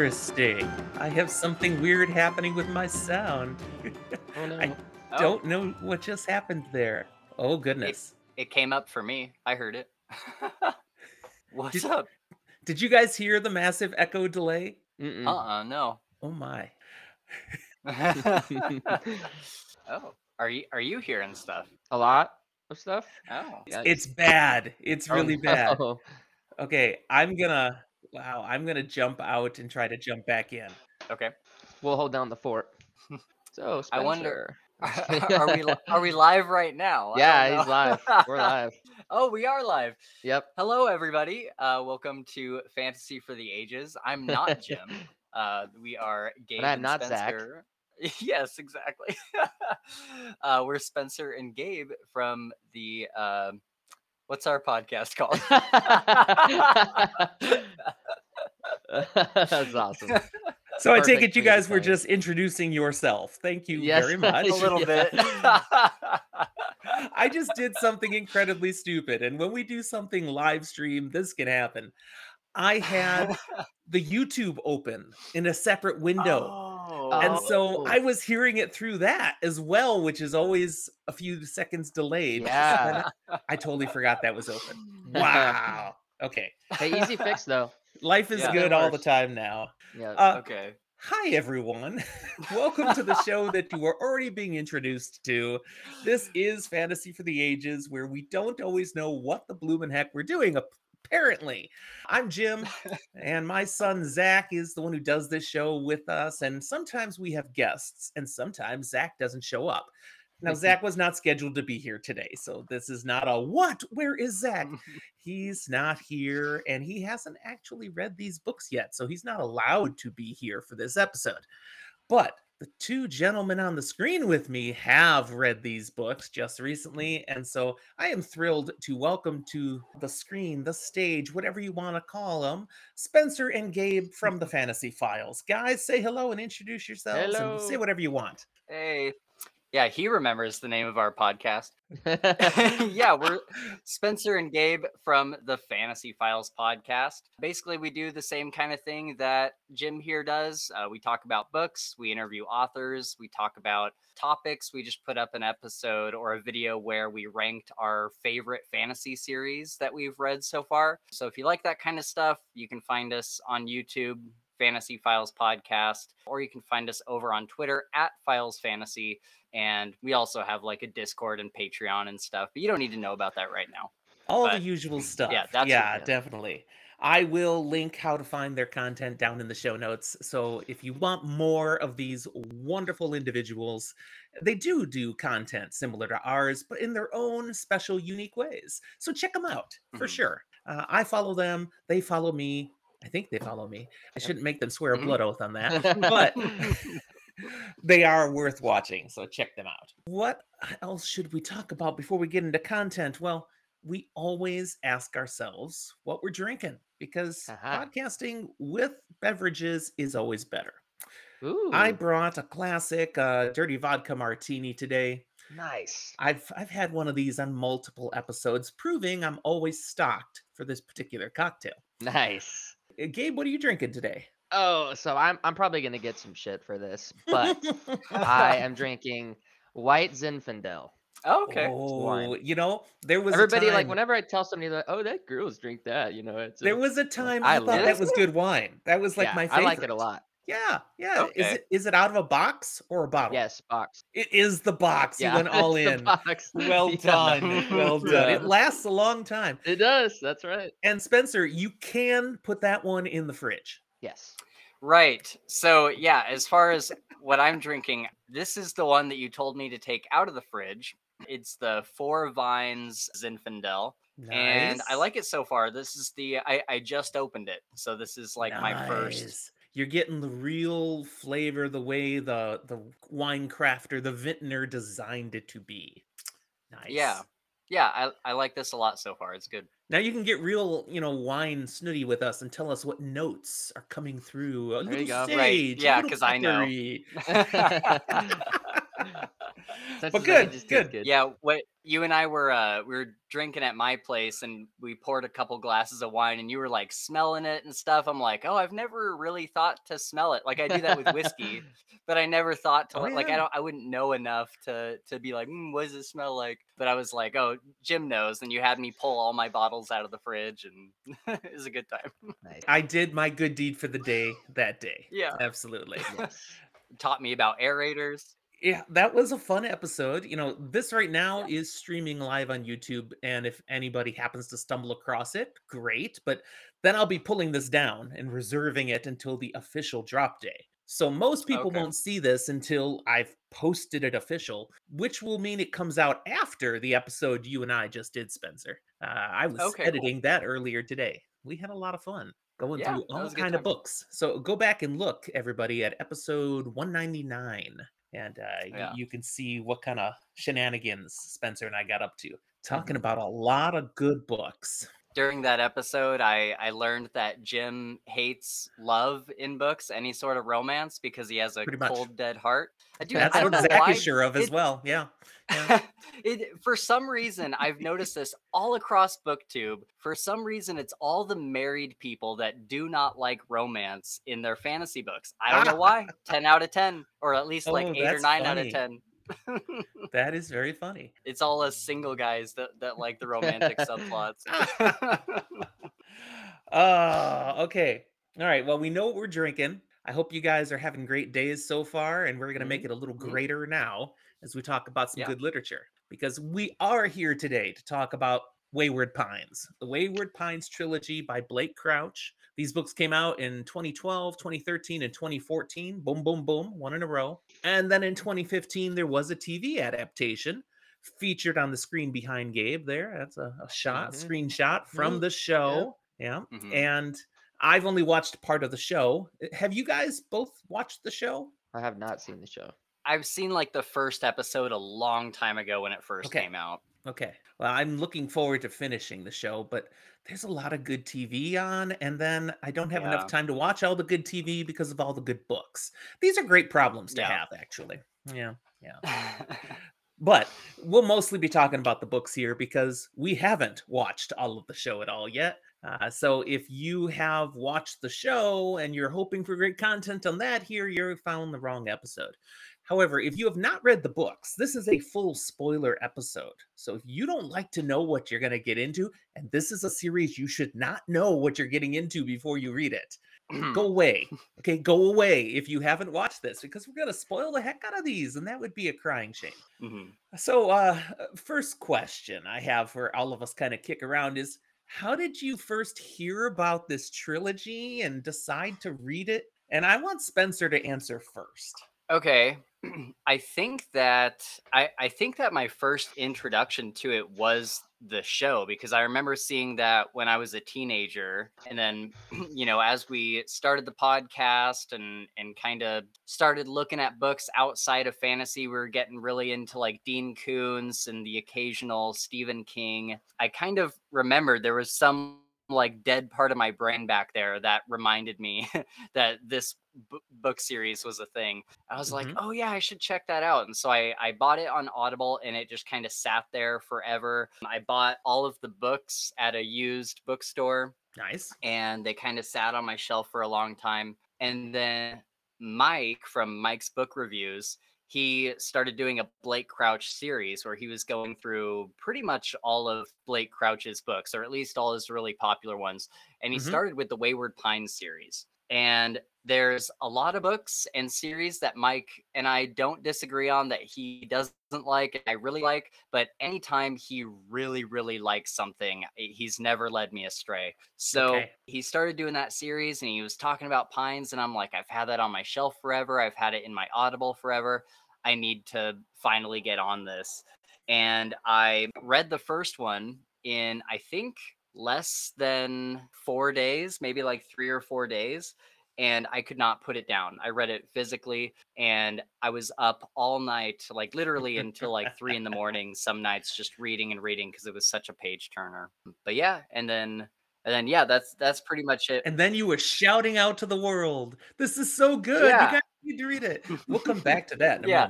Interesting. I have something weird happening with my sound. Oh I. Oh, don't know what just happened there. Oh goodness. it came up for me. I heard it. What's Did- up? Did you guys hear the massive echo delay? Mm-mm. Uh-uh, no. Oh my. oh, are you are you hearing stuff? A lot of stuff. Oh, Yikes. It's bad. It's Oh, really bad. no. Okay, I'm gonna wow, I'm gonna jump out and try to jump back in. okay. We'll hold down the fort. So I wonder- are we are we live right now? Yeah, he's live. We're live. oh, we are live. Yep. Hello, everybody. Uh, welcome to Fantasy for the Ages. I'm not Jim. uh, we are Gabe I'm and not Zach. Yes, exactly. uh, we're Spencer and Gabe from the um what's our podcast called? That's awesome. So I take it you for you to guys were just introducing yourself. Thank you Yes, very much. A little bit. I just did something incredibly stupid. And when we do something live stream, this can happen. I had the YouTube open in a separate window. Oh. And Oh. so I was hearing it through that as well, which is always a few seconds delayed. Yeah. I totally forgot that was open. Wow. Okay. Hey, easy fix though. Life is Yeah. good all the time now. Yeah. Uh, okay. Hi, everyone. Welcome to the show that you are already being introduced to. This is Fantasy for the Ages, where we don't always know what the bloomin' heck we're doing, apparently. I'm Jim, and my son Zach is the one who does this show with us. And sometimes we have guests, and sometimes Zach doesn't show up. Now, Zach was not scheduled to be here today, so this is not a what? Where is Zach? He's not here, and he hasn't actually read these books yet, so he's not allowed to be here for this episode. But the two gentlemen on the screen with me have read these books just mm. recently, and so I am thrilled to welcome to the screen, the stage, whatever you want to call them, Spencer and Gabe from the Fantasy Files. Guys, say hello and introduce yourselves and say whatever you want. Hey. Yeah, he remembers the name of our podcast. yeah, we're Spencer and Gabe from the Fantasy Files podcast. Basically, we do the same kind of thing that Jim here does. Uh, we talk about books, we interview authors, we talk about topics. We just put up an episode or a video where we ranked our favorite fantasy series that we've read so far. So if you like that kind of stuff, you can find us on YouTube. Fantasy Files Podcast, or you can find us over on Twitter at Files Fantasy. And we also have like a Discord and Patreon and stuff, but you don't need to know about that right now. All But, the usual stuff. yeah, that's what- yeah, definitely. I will link how to find their content down in the show notes. So if you want more of these wonderful individuals, they do do content similar to ours, but in their own special, unique ways. So check them out for Mhm. sure. Uh, I follow them, they follow me. I think they follow me. I shouldn't make them swear a Mhm. blood oath on that, but they are worth watching. So check them out. What else should we talk about before we get into content? Well, we always ask ourselves what we're drinking because Aha. podcasting with beverages is always better. Ooh, I brought a classic uh, dirty vodka martini today. nice. I've I've had one of these on multiple episodes, proving I'm always stocked for this particular cocktail. Nice. Uh, Gabe, what are you drinking today? Oh, so I'm I'm probably gonna get some shit for this, but I am drinking white Zinfandel. Oh, okay. Oh, wine. you know, there was a Everybody like whenever I tell somebody that, oh, that girls drink that, you know, it's There a- was a time I I, thought that was good wine. That was like yeah, my favorite. I like it a lot. Yeah, yeah. Is it is it out of a box or a bottle? Yes, box. It is the box. Yeah, You went all in. box. Well Yeah. done. Well done. Yeah. It lasts a long time. It does. That's right. And Spencer, you can put that one in the fridge. Yes. Right. So, yeah, as far as what I'm drinking, this is the one that you told me to take out of the fridge. It's the Four Vines Zinfandel. And I like it so far. This is the I, I just opened it. So this is like my first You're getting the real flavor the way the the wine crafter, the vintner designed it to be. Nice. Yeah. Yeah, I, I like this a lot so far. It's good. Now you can get real, you know, wine snooty with us and tell us what notes are coming through. A There you go. Right. sage, a Yeah, because I know. peppery. Spencer's But like, good, just tastes good. Yeah, what you and I were uh we were drinking at my place and we poured a couple glasses of wine and you were like smelling it and stuff. I'm like, "Oh, I've never really thought to smell it." Like I do that with whiskey, but I never thought to Oh, like, like I don't I wouldn't know enough to to be like, mm, "What does it smell like?" But I was like, "Oh, Jim knows." And you had me pull all my bottles out of the fridge and it was a good time. Nice. I did my good deed for the day that day. Yeah. Absolutely. Yes. Taught me about aerators. Yeah, that was a fun episode. You know, this right now is streaming live on YouTube. And if anybody happens to stumble across it, great. But then I'll be pulling this down and reserving it until the official drop day. So most people Okay. won't see this until I've posted it official, which will mean it comes out after the episode you and I just did, Spencer. Uh, I was Okay, cool. editing that earlier today. We had a lot of fun going Yeah, through all was a good kind of books. So go back and look, everybody, at episode 199 and uh, Yeah. you can see what kind of shenanigans Spencer and I got up to. Talking Mhm. about a lot of good books. During that episode I, I learned that jim hates love in books any sort of romance because he has a cold dead heart I do, That's I don't what know Zach why is sure of as it- well. Yeah. yeah. it for some reason i've noticed this all across booktube for some reason it's all the married people that do not like romance in their fantasy books i don't know ah! why 10 out of 10 or at least like Oh, 8 or that's 9 out of funny. 10 That is very funny. it's all us single guys that, that like the romantic subplots Uh, okay. All right. Well, we know what we're drinking. I hope you guys are having great days so far, and we're going to make it a little Mhm. greater now as we talk about some Yeah. good literature because we are here today to talk about Wayward Pines, the Wayward Pines trilogy by Blake Crouch. These books came out in 2012, 2013, and 2014. Boom, boom, boom, one in a row. And then in 2015, there was a TV adaptation featured on the screen behind Gabe there. That's a, a shot, Mhm. screenshot from Neat. the show. Yeah. Mhm. And I've only watched part of the show. Have you guys both watched the show? I have not seen the show. i've seen like the first episode a long time ago when it first Okay. came out Okay. Well, I'm looking forward to finishing the show, but there's a lot of good TV on, and then I don't have Yeah. enough time to watch all the good TV because of all the good books. These are great problems to Yeah. have, actually. Yeah. Yeah. But we'll mostly be talking about the books here because we haven't watched all of the show at all yet. Uh, so if you have watched the show and you're hoping for great content on that here, you found the wrong episode. However, if you have not read the books, this is a full spoiler episode. So if you don't like to know what you're going to get into, and this is a series you should not know what you're getting into before you read it, go away. Okay, go away if you haven't watched this because we're going to spoil the heck out of these, and that would be a crying shame. Mhm. So, uh, first question I have for all of us kind of kick around is how did you first hear about this trilogy and decide to read it? And I want Spencer to answer first. Okay. I think that I, I think that my first introduction to it was the show because I remember seeing that when I was a teenager. And then, you know, as we started the podcast and and kind of started looking at books outside of fantasy, we were getting really into like Dean Koontz and the occasional Stephen King. I kind of remembered there was some like dead part of my brain back there that reminded me that this b- book series was a thing. I was like, Mhm. oh yeah, I should check that out. And so I, I bought it on Audible and it just kind of sat there forever. I bought all of the books at a used bookstore Nice. and they kind of sat on my shelf for a long time. And then Mike from Mike's Book Reviews, he started doing a Blake Crouch series where he was going through pretty much all of Blake Crouch's books, or at least all his really popular ones. And he Mhm. started with the Wayward Pines series. And there's a lot of books and series that Mike and I don't disagree on that he doesn't like and I really like, but anytime he really, really likes something, eh, he's never led me astray. So Okay. he started doing that series and he was talking about pines, and I'm like, I've had that on my shelf forever. I've had it in my Audible forever. I need to finally get on this. And I read the first one in, I think, less than four days, maybe like three or four days. And I could not put it down. I read it physically and I was up all night, like literally until like three in the morning, some nights just reading and reading because it was such a page turner. But yeah, and then and then yeah, that's that's pretty much it. And then you were shouting out to the world, This is so good. Yeah. You guys need to read it. We'll come back to that in a Yeah.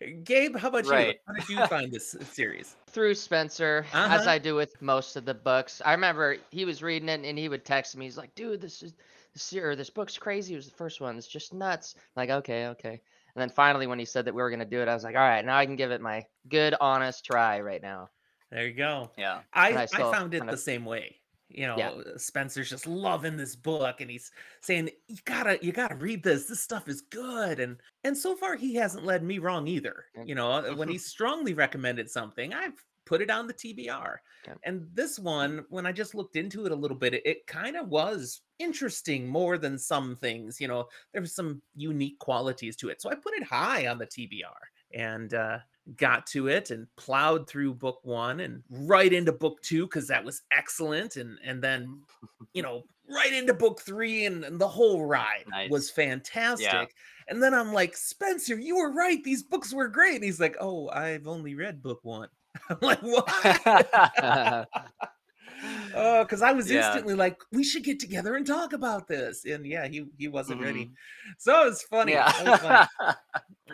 moment. Gabe, how about you? How did you find this series? Through Spencer, as Uh-huh. I do with most of the books. I remember he was reading it and he would text me. He's like, "Dude, this is this or this book's crazy. It was the first one. It's just nuts." I'm like, okay, okay. And then finally, when he said that we were gonna do it, I was like, "All right, now I can give it my good, honest try right now." There you go. Yeah. I, I I found it the of- same way. You know, Yeah. Spencer's just loving this book and he's saying, You gotta you gotta read this. This stuff is good. And and so far he hasn't led me wrong either. You know, when he strongly recommended something, I've put it on the TBR. And this one, when I just looked into it a little bit, it, it kind of was interesting more than some things. You know, there was some unique qualities to it. So I put it high on the TBR and uh got to it and plowed through book one and right into book two because that was excellent and and then you know right into book three and, and the whole ride Nice. was fantastic and then i'm like spencer you were right these books were great and he's like oh i've only read book one i'm like what oh because i was Yeah. instantly like we should get together and talk about this and yeah he he wasn't ready Mhm. so it was funny, Yeah. It was funny.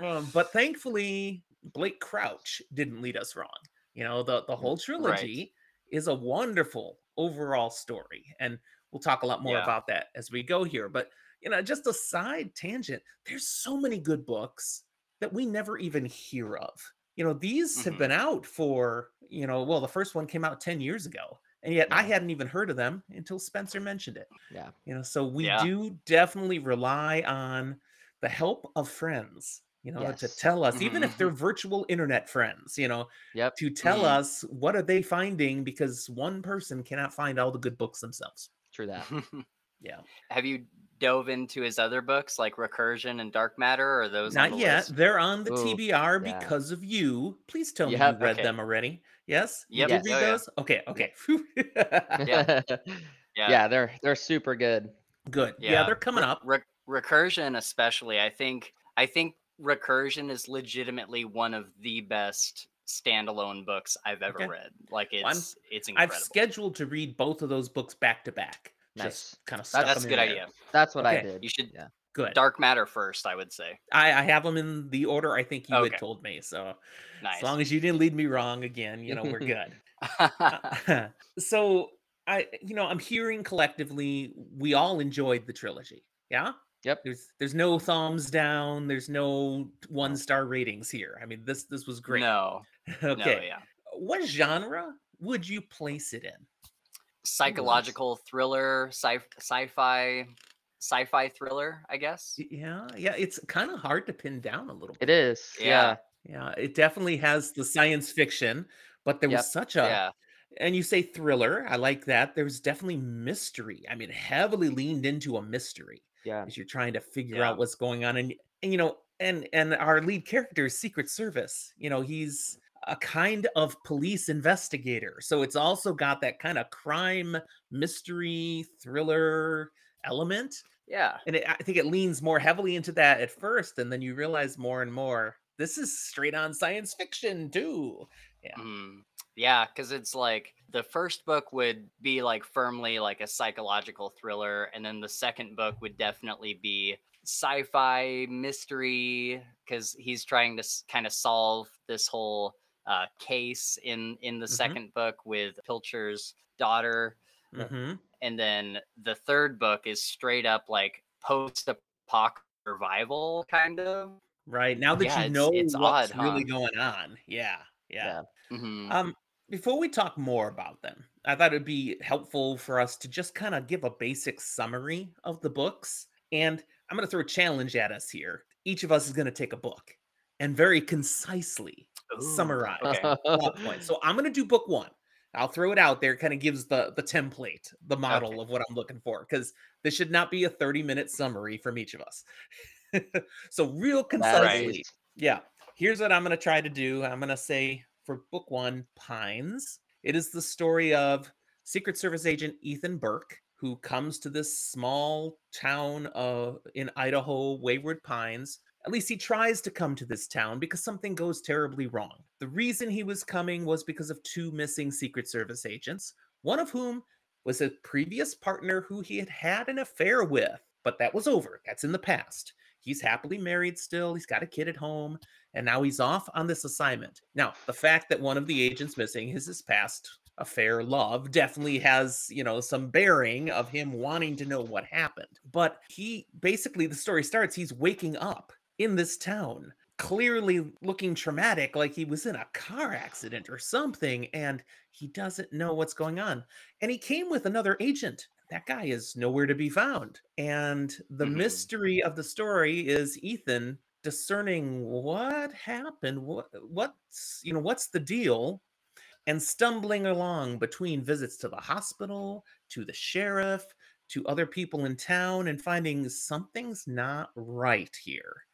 Um, but thankfully, Blake Crouch didn't lead us wrong. You know, the the whole trilogy is a wonderful overall story, and we'll talk a lot more Yeah. about that as we go here. But you know, just a side tangent. There's so many good books that we never even hear of. You know, these have Mhm. been out for you know, well, the first one came out ten years ago, and yet I hadn't even heard of them until Spencer mentioned it yeah. you know so we Yeah. do definitely rely on the help of friends you know to tell us even if they're virtual internet friends you know Yep. to tell Mhm. us what are they finding because one person cannot find all the good books themselves True that. yeah Have you dove into his other books like Recursion and Dark Matter? Or those not the yet list? they're on the Ooh, tbr yeah. because of you please tell me Yep. you read Okay. them already yes you Yep. did read Oh, yeah. okay okay Yeah. yeah. Yeah. they're they're super good. good yeah. Yeah. they're coming up Re- recursion especially i think i think recursion is legitimately one of the best standalone books i've ever Okay. read like Well, I'm- it's it's i've scheduled to read both of those books back to back Nice. just kind of that's a good idea That's what I did. you should Yeah. good dark matter first i would say I, I have them in the order I think you Okay. had told me. So nice as long as you didn't lead me wrong again, you know, we're good. Uh, so I, you know, I'm hearing collectively we all enjoyed the trilogy. Yeah. Yep. There's there's no thumbs down. There's no one star ratings here. I mean, this this was great. no okay. no yeah What genre would you place it in? psychological thriller sci- sci-fi sci-fi thriller i guess Yeah, yeah. It's kind of hard to pin down a little bit. It is. Yeah. Yeah, it definitely has the science fiction, but there Yep. was such a yeah and you say thriller. I like that. There's definitely mystery. I mean, heavily leaned into a mystery Yeah. as you're trying to figure Yeah. out what's going on. And, and you know, and and our lead character is Secret Service. You know, he's a kind of police investigator. So it's also got that kind of crime mystery thriller element. yeah And it, I think it leans more heavily into that at first, and then you realize more and more this is straight on science fiction too. Yeah. Mm, yeah, because it's like the first book would be like firmly like a psychological thriller, and then the second book would definitely be sci-fi mystery because he's trying to kind of solve this whole uh, case in in the Mhm. second book with Pilcher's daughter, hmm and then the third book is straight up like post-apocalyptic survival kind of. Right now that Yeah, you know it's what's odd, huh? really going on. Yeah, yeah. Mhm. Um, before we talk more about them, I thought it'd be helpful for us to just kind of give a basic summary of the books. And I'm going to throw a challenge at us here. Each of us is going to take a book and very concisely Ooh, summarize okay. plot points. So I'm going to do book one. I'll throw it out there. Kind of gives the the template, the model Okay. of what I'm looking for, because this should not be a 30 minute summary from each of us. so real concisely, Right. yeah. Here's what I'm going to try to do. I'm going to say for book one, Pines. It is the story of Secret Service agent Ethan Burke, who comes to this small town uh, in Idaho, Wayward Pines. At least he tries to come to this town because something goes terribly wrong. The reason he was coming was because of two missing Secret Service agents, one of whom was a previous partner who he had had an affair with, but that was over. That's in the past. He's happily married still. He's got a kid at home. And now he's off on this assignment. Now, the fact that one of the agents missing is his past affair love definitely has, you know, some bearing of him wanting to know what happened. But he basically, the story starts, he's waking up in this town clearly looking traumatic, like he was in a car accident or something, and he doesn't know what's going on. And he came with another agent. That guy is nowhere to be found. And the Mhm. mystery of the story is Ethan discerning what happened, what what's you know what's the deal, and stumbling along between visits to the hospital, to the sheriff, to other people in town, and finding something's not right here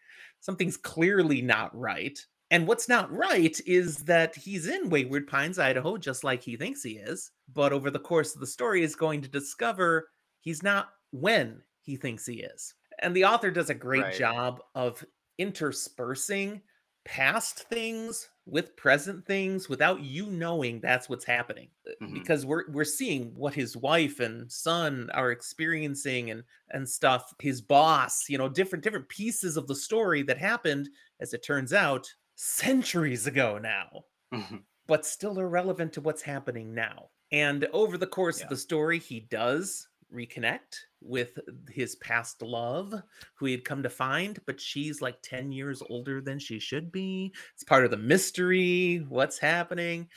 something's clearly not right. And what's not right is that he's in Wayward Pines, Idaho, just like he thinks he is. But over the course of the story, is going to discover he's not when he thinks he is. And the author does a great Right. job of interspersing past things with present things without you knowing that's what's happening Uh, Mhm. because we're we're seeing what his wife and son are experiencing and and stuff his boss you know different different pieces of the story that happened as it turns out centuries ago now Mhm. but still are relevant to what's happening now. And over the course Yeah. of the story, he does reconnect with his past love, who he had come to find, but she's like 10 years older than she should be. It's part of the mystery, what's happening.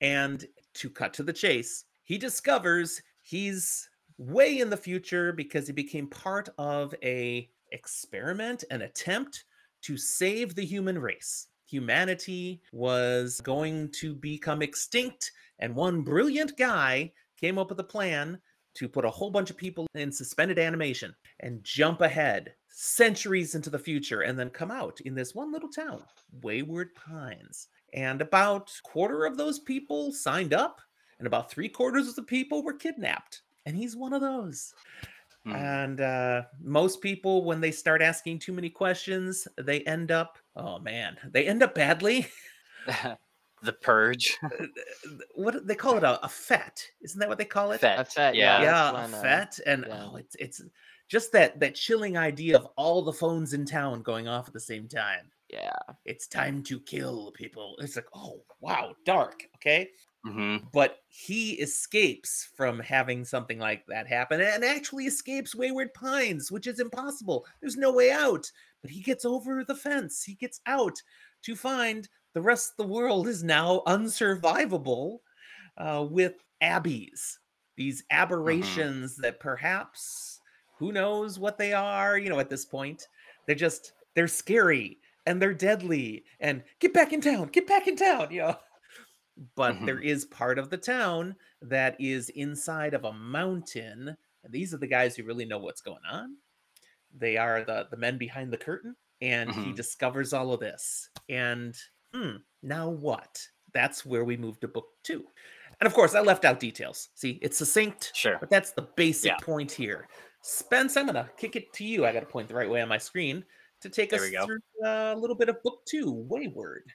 And to cut to the chase, he discovers he's way in the future because he became part of a experiment, an attempt to save the human race. Humanity was going to become extinct, and one brilliant guy came up with a plan to put a whole bunch of people in suspended animation and jump ahead centuries into the future and then come out in this one little town, Wayward Pines. And about quarter of those people signed up, and about three quarters of the people were kidnapped. And he's one of those. Mhm. And uh, most people, when they start asking too many questions, they end up, oh man, they end up badly. the purge. what they call it a, a fet isn't that what they call it Fet. A fet, yeah. yeah. yeah a when, uh, fet and yeah. oh it's it's just that that chilling idea of all the phones in town going off at the same time Yeah. it's time to kill people it's like oh wow dark okay hmm but he escapes from having something like that happen and actually escapes wayward pines which is impossible. There's no way out. But he gets over the fence. He gets out to find the rest of the world is now unsurvivable uh, with abbeys. These aberrations that perhaps who knows what they are you know at this point. They're just they're scary and they're deadly and get back in town get back in town you know but there is part of the town that is inside of a mountain and these are the guys who really know what's going on. They are the the men behind the curtain and he Mhm. discovers all of this and hmm now what? That's where we move to book two. And of course i left out details. See it's succinct Sure. but that's the basic Yeah. point here. Spence i'm gonna kick it to you. I gotta point the right way on my screen to take There us through a little bit of book two wayward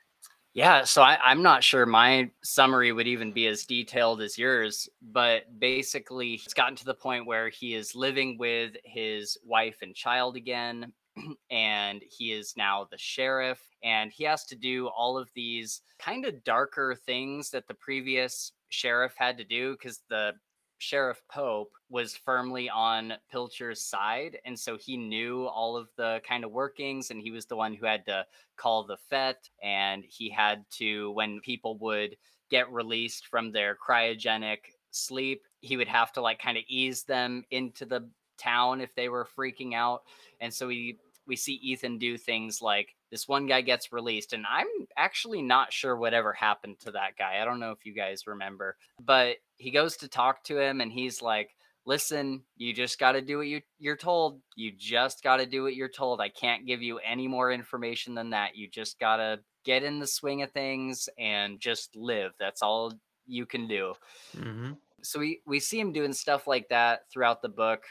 Yeah, so I, I'm not sure my summary would even be as detailed as yours, but basically, it's gotten to the point where he is living with his wife and child again, and he is now the sheriff, and he has to do all of these kind of darker things that the previous sheriff had to do because the Sheriff Pope was firmly on Pilcher's side. And so he knew all of the kind of workings, and he was the one who had to call the FET. And he had to, when people would get released from their cryogenic sleep, he would have to like kind of ease them into the town if they were freaking out. And so we we see Ethan do things like this one guy gets released and I'm actually not sure whatever happened to that guy. I don't know if you guys remember, but he goes to talk to him and he's like, "Listen, you just got to do what you you're told. You just got to do what you're told. I can't give you any more information than that. You just got to get in the swing of things and just live. That's all you can do." mm-hmm. so we we see him doing stuff like that throughout the book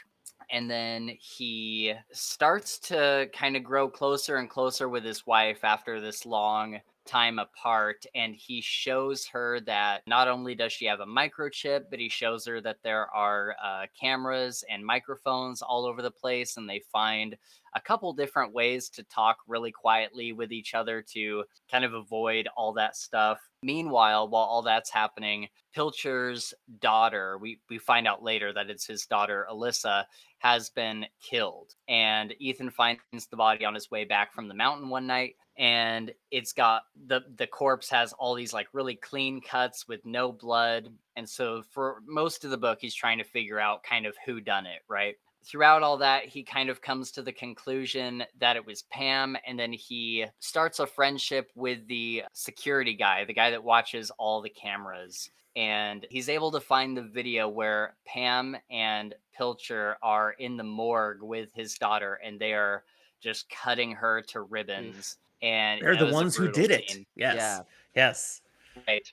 and then he starts to kind of grow closer and closer with his wife after this long time apart and he shows her that not only does she have a microchip but he shows her that there are uh, cameras and microphones all over the place and they find a couple different ways to talk really quietly with each other to kind of avoid all that stuff. Meanwhile, while all that's happening, Pilcher's daughter, we, we find out later that it's his daughter, Alyssa, has been killed. And Ethan finds the body on his way back from the mountain one night. And it's got the the corpse has all these like really clean cuts with no blood. And so for most of the book, he's trying to figure out kind of who done it, right? throughout all that, he kind of comes to the conclusion that it was Pam. And then he starts a friendship with the security guy, the guy that watches all the cameras. And he's able to find the video where Pam and Pilcher are in the morgue with his daughter and they are just cutting her to ribbons. And They're the ones who did it. scene. Yes. Yeah. Yes. Right.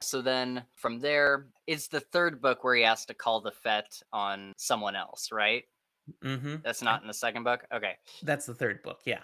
So then from there, it's the third book where he has to call the Fet on someone else, right? hmm That's not in the second book. Okay. That's the third book. Yeah.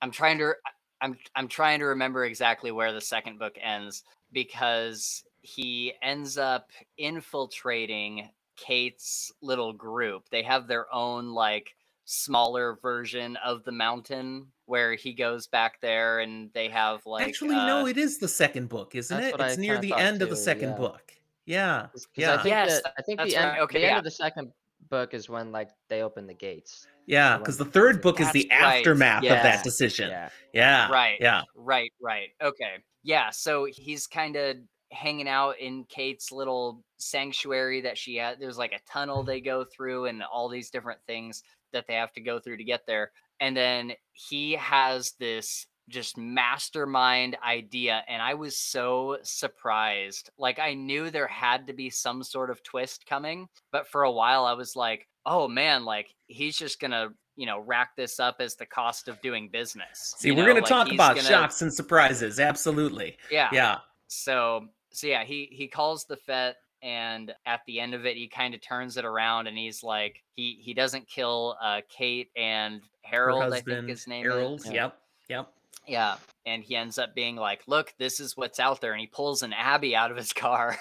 I'm trying to I'm I'm trying to remember exactly where the second book ends because he ends up infiltrating Kate's little group. They have their own like smaller version of the mountain where he goes back there and they have like Actually, uh, no, it is the second book, isn't it? what I It's near the thought end of the second yeah. book. Yeah. 'Cause Yeah. I think Yes, that, I think the end, right, okay, the end of the second book is when like they open the gates. Yeah, because the third book is the right, aftermath of that decision. Yeah. Yeah. Right. Yeah. Right, right. Okay. Yeah, so he's kind of hanging out in Kate's little sanctuary that she had. There's like a tunnel mm-hmm. they go through and all these different things that they have to go through to get there. And then he has this just mastermind idea and I was so surprised. Like I knew there had to be some sort of twist coming, but for a while I was like, "Oh man, like he's just going to you know, rack this up as the cost of doing business. See, you we're going to talk about gonna- shocks and surprises. Absolutely. Yeah. Yeah. So, so yeah, he he calls the Fet, and at the end of it, he kind of turns it around, and he's like, he he doesn't kill uh Kate and Her Harold, I think his name Harold. is. Yeah. Yep. Yep. Yeah, and he ends up being like, "Look, this is what's out there," and he pulls an Abby out of his car.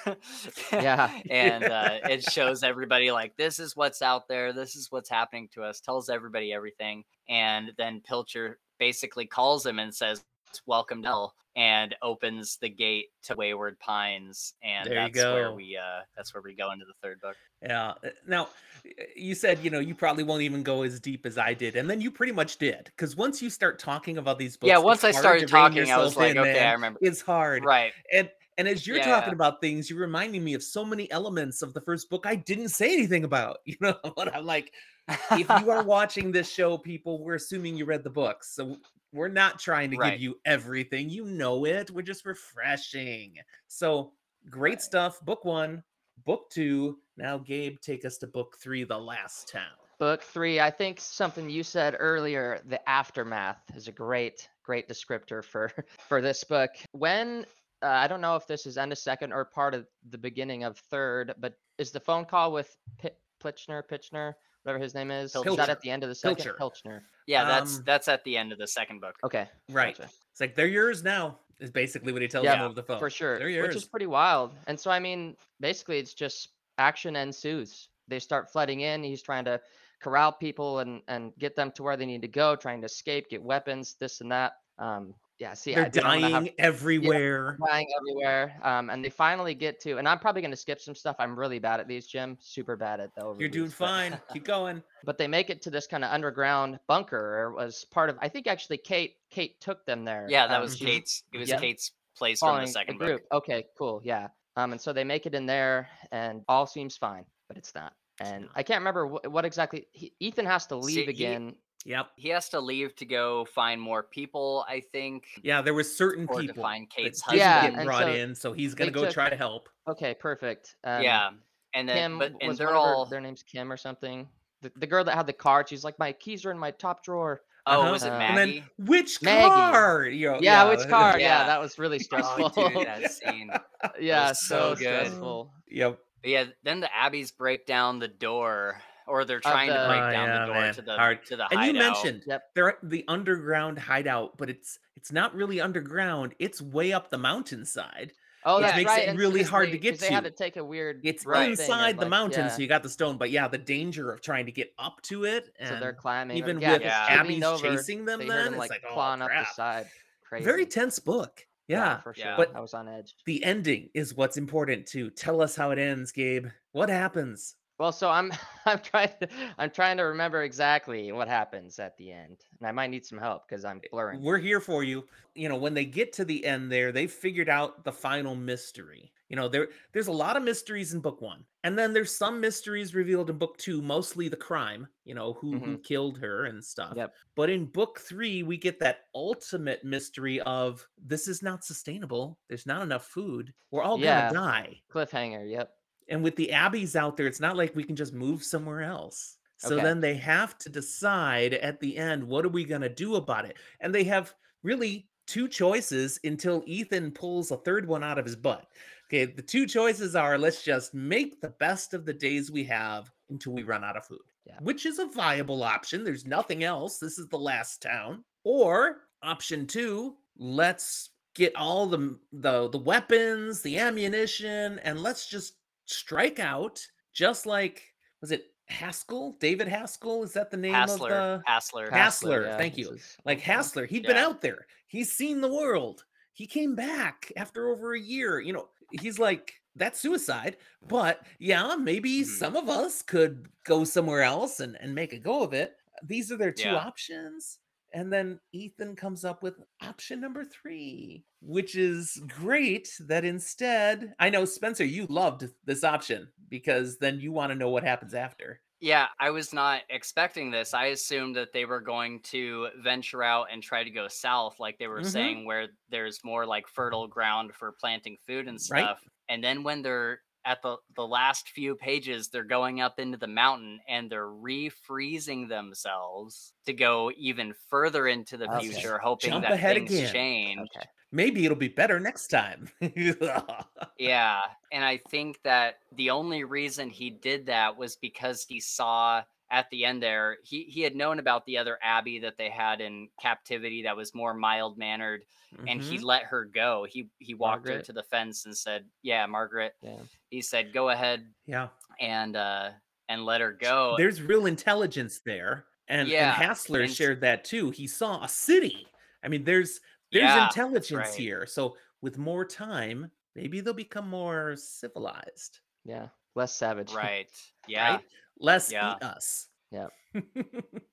Yeah. and uh, it shows everybody like, "This is what's out there. This is what's happening to us." Tells everybody everything, and then Pilcher basically calls him and says, "Welcome, Dell," and opens the gate to Wayward Pines, and There that's where we uh, that's where we go into the third book. Yeah. uh, Now, you said, you know, you probably won't even go as deep as I did. And then you pretty much did. Because once you start talking about these books, yeah, once I started talking, I was like, in, "Okay, I remember." It's hard. Right. And and as you're Yeah, talking about things, you're reminding me of so many elements of the first book I didn't say anything about. You know what I'm like? if you are watching this show, people, we're assuming you read the books. So we're not trying to Right. give you everything. You know it. We're just refreshing. So great stuff. Book one, book two. Now, Gabe, take us to book three, The Last Town. Book three, I think something you said earlier, the aftermath is a great, great descriptor for for this book. When uh, I don't know if this is end of second or part of the beginning of third, but is the phone call with P- Plitchner, Pitchner, whatever his name is, is Pilcher. that at the end of the second? Pilcher. Pilchner. yeah, that's Um, that's at the end of the second book. Okay. Right. gotcha. It's like they're yours now, is basically what he tells Yeah, them over the phone. for sure They're yours. which is pretty wild and so i mean basically it's just action ensues they start flooding in he's trying to corral people and and get them to where they need to go trying to escape get weapons this and that um yeah see They're I dying have- everywhere. dying everywhere um and they finally get to and i'm probably going to skip some stuff i'm really bad at these jim super bad at the You're doing but- fine. Keep going. but they make it to this kind of underground bunker or it was part of i think actually kate kate took them there Yeah, that um, was Mhm. Kate's. It was Yeah. Kate's place from the second book. group. Okay, cool. Yeah. Um, and so they make it in there, and all seems fine, but it's not. And I can't remember what, what exactly. He, Ethan has to leave he- again. Yep. He has to leave to go find more people. I think. Yeah, there were certain Or to people find Kate's that didn't husband. get Yeah, and brought so in, so he's gonna go took- try to help. Okay, perfect. Um, yeah, and then Kim but and they're one of her- all. their name's Kim or something. The, the girl that had the card. She's like, my keys are in my top drawer. Oh, Uh-huh. was it Uh, And Maggie? then which Maggie. car? You know, Yeah, which car? Yeah, Yeah. that was really stressful. Oh, dude, that scene. yeah, was so, so good. stressful. Yep. But yeah, then the Abbeys break down the door, or they're trying to the- break Oh, down yeah, the door man, to the hard. to the And you mentioned Yep. they're at the underground hideout, but it's it's not really underground. It's way up the mountainside. Oh, which that's makes right. it really really 'cause hard they- to get 'cause They had to. to take a weird. It's route thing inside and, the like, mountain, yeah. so you got the stone. But yeah, the danger of trying to get up to it, So they're climbing. even yeah, with 'cause Yeah. Abby's over, chasing them, so you then them, it's like like, oh clawing up the side. Crazy. Very tense book. Yeah. for sure. Yeah. But- I was on edge. The ending is what's important to Tell us how it ends, Gabe. What happens? Well, so I'm I'm trying to I'm trying to remember exactly what happens at the end, and I might need some help because I'm eh, blurring. We're here for you. You know, when they get to the end there, they figured out the final mystery. You know, there there's a lot of mysteries in book 1. And then there's some mysteries revealed in book 2, mostly the crime, you know, who who mm-hmm. killed her and stuff. Yep. But in book 3, we get that ultimate mystery of this is not sustainable. There's not enough food. We're all Yeah. to die. Cliffhanger. Yep. And with the abbeys out there, it's not like we can just move somewhere else. So Okay. then they have to decide at the end, what are we going to do about it? And they have really two choices until Ethan pulls a third one out of his butt. Okay, the two choices are let's just make the best of the days we have until we run out of food, Yeah. which is a viable option. There's nothing else. This is the last town. Or option two, let's get all the the the weapons, the ammunition, and let's just strike out, just like was it Haskell? David Haskell? Is that the name of Hassler. the Hassler. Hassler, yeah, thank you. is- like. Hassler? He'd been out there. He's seen the world. He came back after over a year. You know, he's like that's suicide. But yeah, maybe Mhm. some of us could go somewhere else and and make a go of it. These are their two Yeah. options. And then Ethan comes up with option number three, which is great. That instead, I know Spencer, you loved this option because then you want to know what happens after. Yeah, I was not expecting this. I assumed that they were going to venture out and try to go south, like they were Mhm. saying, where there's more like fertile ground for planting food and Right. stuff. And then when they're at the the last few pages, they're going up into the mountain and they're refreezing themselves to go even further into the Okay. future, hoping Jump that ahead things again. change. Okay. Maybe it'll be better next time. Yeah, and I think that the only reason he did that was because he saw at the end there he he had known about the other Abby that they had in captivity that was more mild mannered and he Mhm. let her go. He he walked her to the fence and said, "Yeah, Margaret." Yeah. He said, "Go ahead yeah. and uh and let her go." There's real intelligence there. And, Yeah, and Hassler and- shared that too. He saw a city. I mean, there's there's Yeah, intelligence right. here. So with more time, maybe they'll become more civilized. Yeah. Less savage. Right. Yeah. Right? Less Yeah. eat us. Yeah.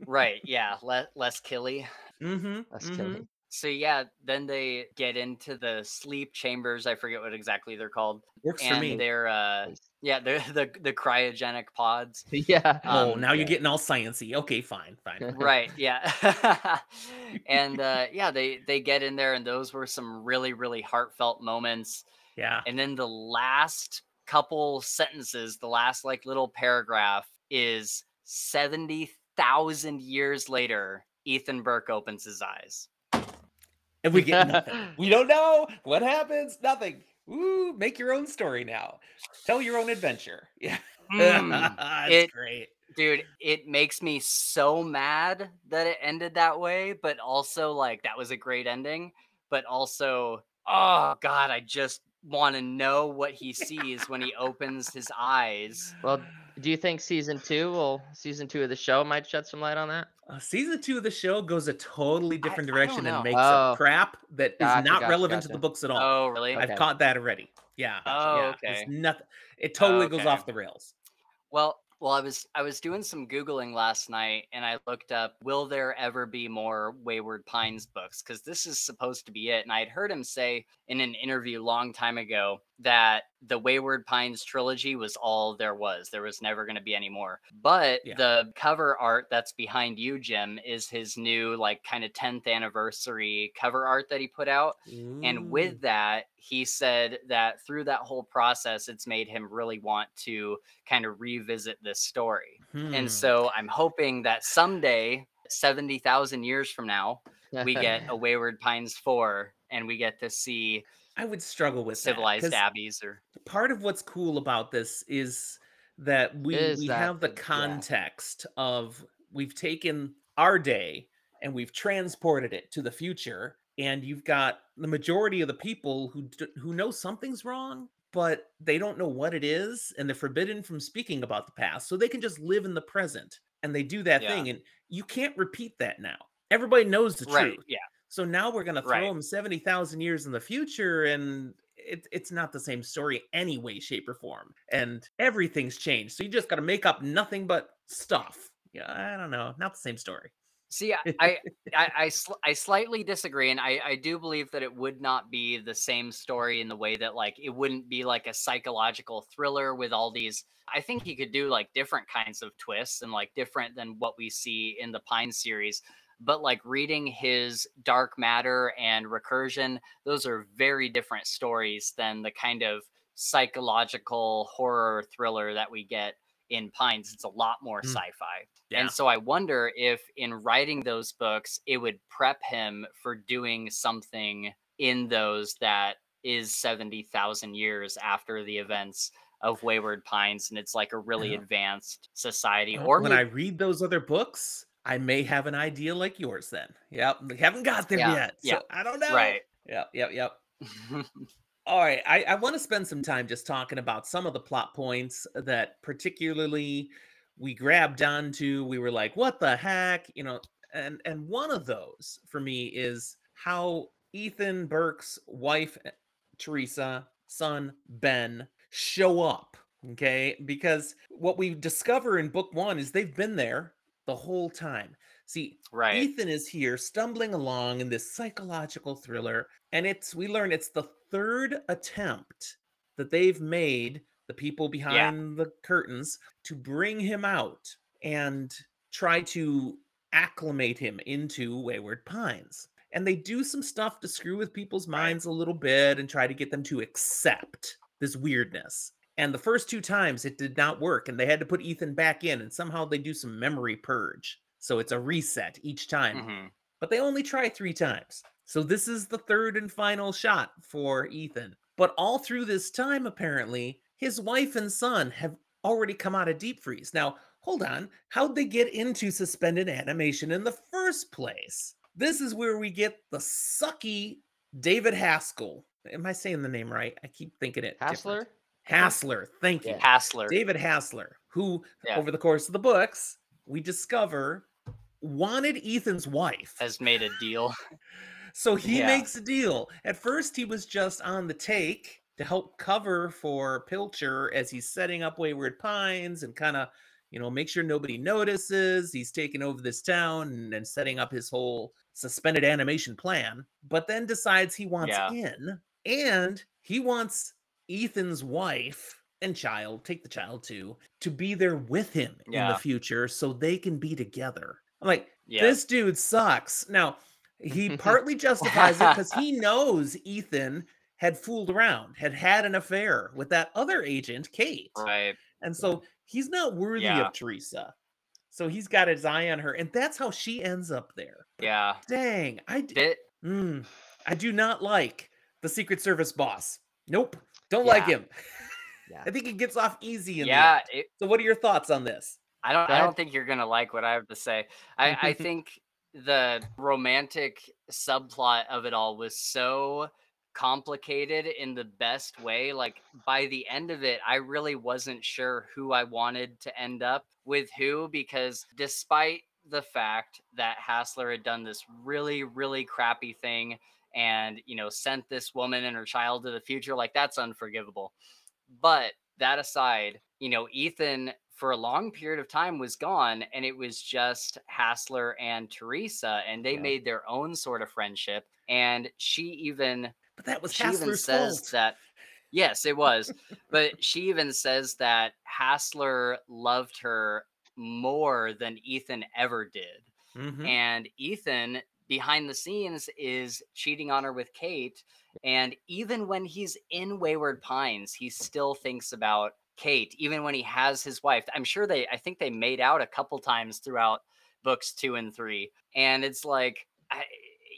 Right. Yeah. Le- less killy. mm-hmm. Less killing. So yeah, then they get into the sleep chambers. I forget what exactly they're called. Works for and me. they're uh Nice. yeah they're the the cryogenic pods Yeah. Oh, um, now you're getting all sciency. Okay, fine, fine. right yeah and uh yeah they they get in there and those were some really really heartfelt moments Yeah. and then the last couple sentences the last like little paragraph is 70,000 years later Ethan Burke opens his eyes And we get nothing. We don't know what happens. Nothing. Ooh, make your own story now. Tell your own adventure. Yeah. Mm, it's it- great. dude it makes me so mad that it ended that way but also like that was a great ending but also oh god i just want to know what he sees when he opens his eyes Well, do you think season two will season two of the show might shed some light on that? Uh, season two of the show goes a totally different I direction know. and makes Oh. some crap that is Gotcha, not gotcha, relevant to the books at all. oh really I've caught that already. Yeah. Oh, yeah, it's okay. Nothing. It totally goes okay. off the rails. Well, well, I was I was doing some googling last night, and I looked up, will there ever be more Wayward Pines books? Because this is supposed to be it. And I had heard him say in an interview long time ago that the Wayward Pines trilogy was all there was. There was never going to be any more. But Yeah. the cover art that's behind you, Jim, is his new like kind of 10th anniversary cover art that he put out. And with that, he said that through that whole process, it's made him really want to kind of revisit this story. Hmm. And so I'm hoping that someday, 70,000 years from now, we get a Wayward Pines 4 and we get to see I would struggle with that, civilized 'cause abbeys or part of what's cool about this is that we Is we that have the the- yeah. context of we've taken our day and we've transported it to the future and you've got the majority of the people who d- who know something's wrong but they don't know what it is and they're forbidden from speaking about the past so they can just live in the present and they do that Yeah. thing and you can't repeat that now everybody knows the Right. truth Yeah. So now we're going to throw Right. them 70,000 years in the future and it, it's not the same story any way shape or form and everything's changed so you just got to make up nothing but stuff yeah i don't know not the same story See, I I I, I, sl- I slightly disagree, and I, I do believe that it would not be the same story in the way that like it wouldn't be like a psychological thriller with all these. I think he could do like different kinds of twists and like different than what we see in the Pine series. But like reading his Dark Matter and Recursion, those are very different stories than the kind of psychological horror thriller that we get in Pines. It's a lot more Mm. sci-fi. Yeah. And so I wonder if in writing those books, it would prep him for doing something in those that is 70,000 years after the events of Wayward Pines. And it's like a really Yeah. advanced society. Uh, Or when I read those other books, I may have an idea like yours then. Yep. We haven't got there Yeah, yet. So yeah, I don't know. right. Yep. Yep. Yep. All right. I, I want to spend some time just talking about some of the plot points that particularly we grabbed onto. We were like, what the heck? You know, and and one of those for me is how Ethan Burke's wife eh, Teresa, son Ben show up. Okay, because what we discover in book one is they've been there the whole time. See, right. Ethan is here stumbling along in this psychological thriller, and it's we learn it's the third attempt that they've made, the people behind the curtains, to bring him out and try to acclimate him into Wayward Pines. And they do some stuff to screw with people's minds a little bit and try to get them to accept this weirdness. And the first two times it did not work, and they had to put Ethan back in, and somehow they do some memory purge. So it's a reset each time Mhm. but they only try three times. So this is the third and final shot for Ethan. But all through this time, apparently, his wife and son have already come out of deep freeze. Now, hold on. How'd they get into suspended animation in the first place? This is where we get the sucky David Haskell. Am I saying the name right? I keep thinking it. different. Hassler? Thank you. Yeah. Hassler. David Hassler, who Yeah. over the course of the books, we discover wanted Ethan's wife. has made a deal. So he Yeah. makes a deal. At first, he was just on the take to help cover for Pilcher as he's setting up Wayward Pines and kind of, you know, make sure nobody notices. He's taking over this town and, and setting up his whole suspended animation plan, but then decides he wants Yeah. in and he wants Ethan's wife and child, take the child too, to be there with him in the future so they can be together. I'm like, Yeah. this dude sucks. Now, he partly justifies it because he knows Ethan had fooled around, had had an affair with that other agent, Kate. right. And so he's not worthy Yeah. of Teresa. So he's got his eye on her. And that's how she ends up there. Yeah. Dang. I Did, mm, I do not like the Secret Service boss. Nope. Don't like him. Yeah. I think he gets off easy in yeah. It, So what are your thoughts on this? I don't. I don't think you're gonna like what I have to say. I, I think the romantic subplot of it all was so complicated in the best way. Like by the end of it, I really wasn't sure who I wanted to end up with who because despite the fact that Hassler had done this really, really crappy thing and you know sent this woman and her child to the future, like that's unforgivable. But that aside, you know, Ethan for a long period of time was gone and it was just Hassler and Teresa and they Yeah. made their own sort of friendship and she even But that was she even says fault. that yes it was but she even says that Hassler loved her more than Ethan ever did Mhm. and Ethan behind the scenes is cheating on her with Kate and even when he's in Wayward Pines he still thinks about Kate even when he has his wife. I'm sure they I think they made out a couple times throughout books 2 and 3 and it's like I,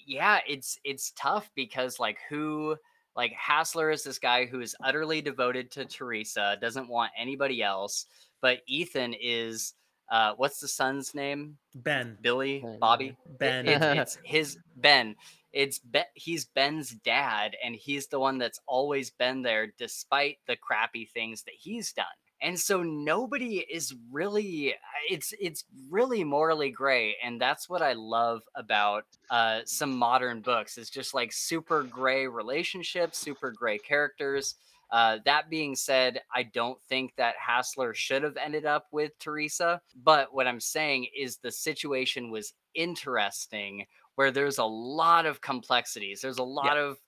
yeah it's it's tough because like who like Hassler is this guy who is utterly devoted to Teresa doesn't want anybody else but Ethan is uh what's the son's name Ben. Billy, Ben, Bobby. Ben. It- it's his Ben. it's be- he's Ben's dad and he's the one that's always been there despite the crappy things that he's done. And so nobody is really it's it's really morally gray and that's what I love about uh some modern books. It's just like super gray relationships, super gray characters. Uh, that being said, I don't think that Hassler should have ended up with Teresa. But what I'm saying is the situation was interesting where there's a lot of complexities. There's a lot yeah. of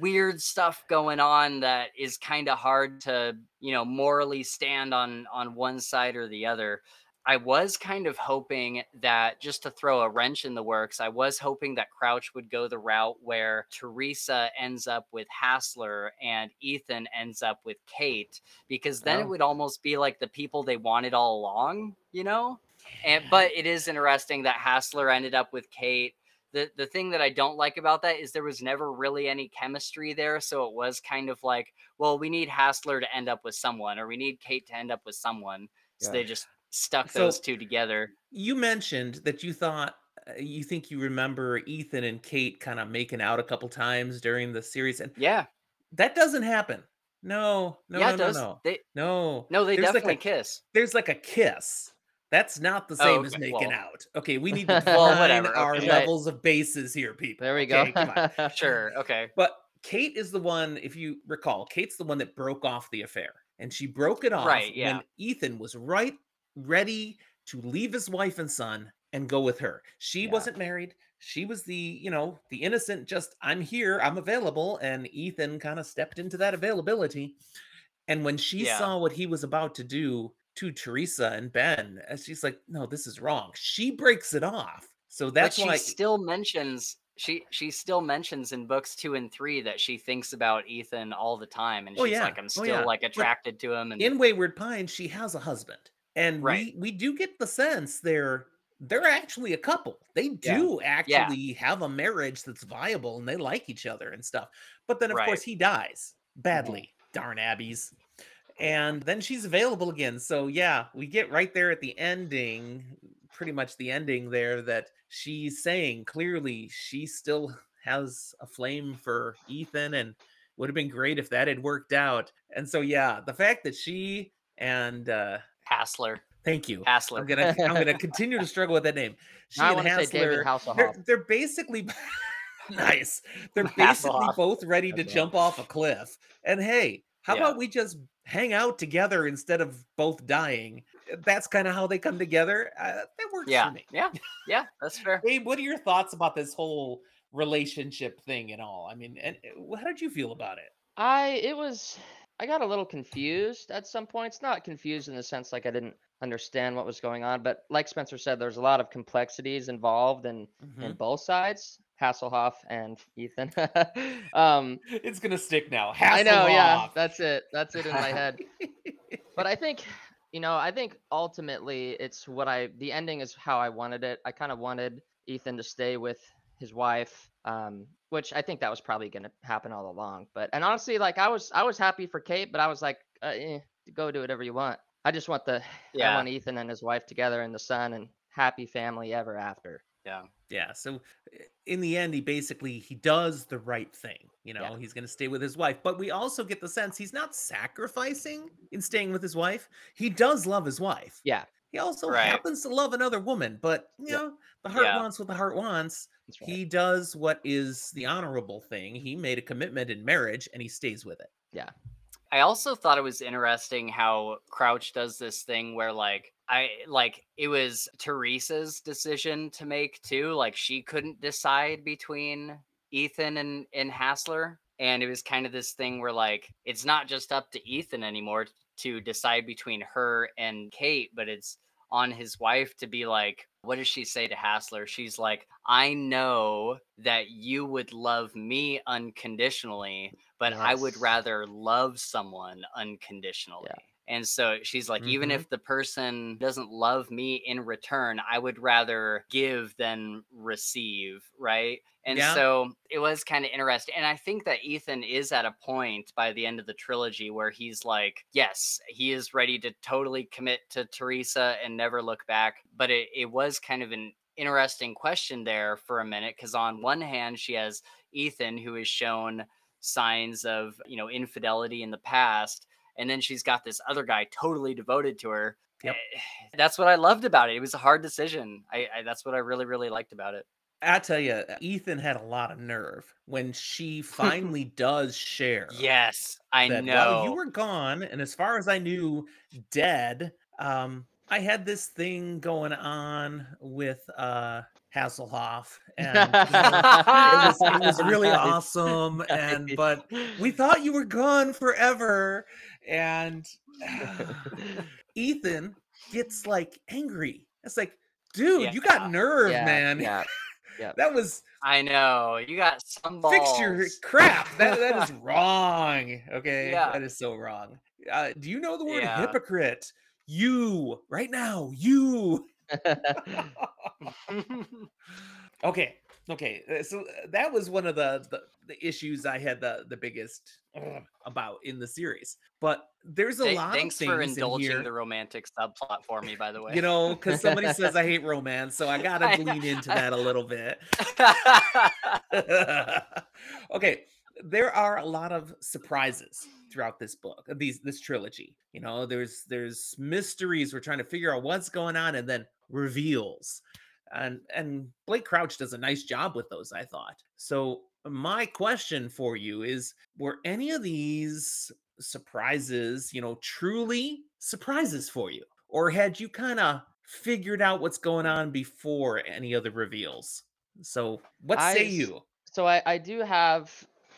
weird stuff going on that is kind of hard to, you know, morally stand on on one side or the other. I was kind of hoping that just to throw a wrench in the works, I was hoping that Crouch would go the route where Teresa ends up with Hassler and Ethan ends up with Kate, because then oh. it would almost be like the people they wanted all along, you know? And but it is interesting that Hassler ended up with Kate. The the thing that I don't like about that is there was never really any chemistry there, so it was kind of like, well, we need Hassler to end up with someone, or we need Kate to end up with someone. So yeah. they just stuck those two together. You mentioned that you thought uh, you think you remember Ethan and Kate kind of making out a couple times during the series, and yeah, that doesn't happen. No, no, yeah, no, no, no. They, no, no, they there's definitely like a, kiss. There's like a kiss. That's not the oh, same oh, as making well. out. Okay, we need to well, whatever. our okay. levels of bases here, people. There we okay, go. sure. Okay. But Kate is the one, if you recall, Kate's the one that broke off the affair. And she broke it off right, yeah. when Ethan was right ready to leave his wife and son and go with her. She yeah. wasn't married. She was the, you know, the innocent, just I'm here, I'm available. And Ethan kind of stepped into that availability. And when she yeah. saw what he was about to do to Teresa and Ben, uh, she's like, no, this is wrong. She breaks it off. So that's but why she still mentions she she still mentions in books two and three that she thinks about Ethan all the time, and oh, she's oh, yeah. like, I'm still oh, yeah. like attracted but to him. And in Wayward Pines, she has a husband and right. we we do get the sense they're they're actually a couple. They do yeah. actually yeah. have a marriage that's viable and they like each other and stuff. But then of right. course he dies mm-hmm. badly. Darn Abby's. And then she's available again. So yeah, we get right there at the ending, pretty much the ending there that she's saying clearly she still has a flame for Ethan and would have been great if that had worked out. And so yeah, the fact that she and uh Hassler. Thank you. Hassler. I'm gonna I'm gonna continue to struggle with that name. She I and Hassler, they're, they're, basically nice. They're basically both ready to jump off a cliff. And hey, how yeah. about we just hang out together instead of both dying? That's kind of how they come together. Uh, that works yeah. for me. Yeah, yeah, that's fair. hey, what are your thoughts about this whole relationship thing and all? I mean, and uh, how did you feel about it? I it was I got a little confused at some points. Not confused in the sense like I didn't understand what was going on, but like Spencer said, there's a lot of complexities involved in mm-hmm. in both sides, Hasselhoff and Ethan. um, it's gonna stick now. Hasselhoff. I know, yeah, that's it. That's it in my head. but I think, you know, I think ultimately it's what I. The ending is how I wanted it. I kind of wanted Ethan to stay with his wife um, which I think that was probably going to happen all along. But and honestly, like I was I was happy for Kate, but I was like, uh, eh, go do whatever you want. I just want the yeah. I want Ethan and his wife together and the son and happy family ever after. Yeah. Yeah. So in the end, he basically he does the right thing. You know, yeah. he's going to stay with his wife, but we also get the sense he's not sacrificing in staying with his wife. He does love his wife. Yeah. He also right. happens to love another woman, but you yeah. know, the heart yeah. wants what the heart wants. Right. He does what is the honorable thing. He made a commitment in marriage and he stays with it. Yeah. I also thought it was interesting how Crouch does this thing where like I like it was Teresa's decision to make too. Like she couldn't decide between Ethan and, and Hassler. And it was kind of this thing where like it's not just up to Ethan anymore to decide between her and Kate, but it's on his wife to be like, what does she say to Hassler? She's like, I know that you would love me unconditionally, but yes. I would rather love someone unconditionally. Yeah. And so she's like, mm-hmm. even if the person doesn't love me in return, I would rather give than receive. Right. And yeah. so it was kind of interesting. And I think that Ethan is at a point by the end of the trilogy where he's like, yes, he is ready to totally commit to Teresa and never look back. But it, it was kind of an interesting question there for a minute because on one hand she has Ethan who has shown signs of you know infidelity in the past and then she's got this other guy totally devoted to her Yep. Eh, that's what i loved about it it was a hard decision I, I that's what i really really liked about it I tell you, Ethan had a lot of nerve when she finally does share. yes i that, know Well, you were gone, and as far as I knew, dead. Um, I had this thing going on with uh Hasselhoff, and you know, it was it was really awesome. And but we thought you were gone forever, and Ethan gets like angry. It's like, dude, you got nerve, yeah, man. Yeah. That was i know you got some balls. fix your crap. That that is wrong. Okay, Yeah. that is so wrong. Uh, do you know the word Yeah. hypocrite? You right now, you. Okay, okay. uh, So uh, that was one of the the, the issues I had the the biggest ugh, about in the series. But there's a Th- lot thanks of things for in indulging here, the romantic subplot for me by the way you know, because somebody says I hate romance, so I gotta I- lean into that a little bit. okay, there are a lot of surprises throughout this book, uh, these this trilogy. You know, there's there's mysteries. We're trying to figure out what's going on, and then reveals. And and Blake Crouch does a nice job with those, I thought. So my question for you is: Were any of these surprises, you know, truly surprises for you, or had you kind of figured out what's going on before any of the reveals? So, what I say you? so I, I do have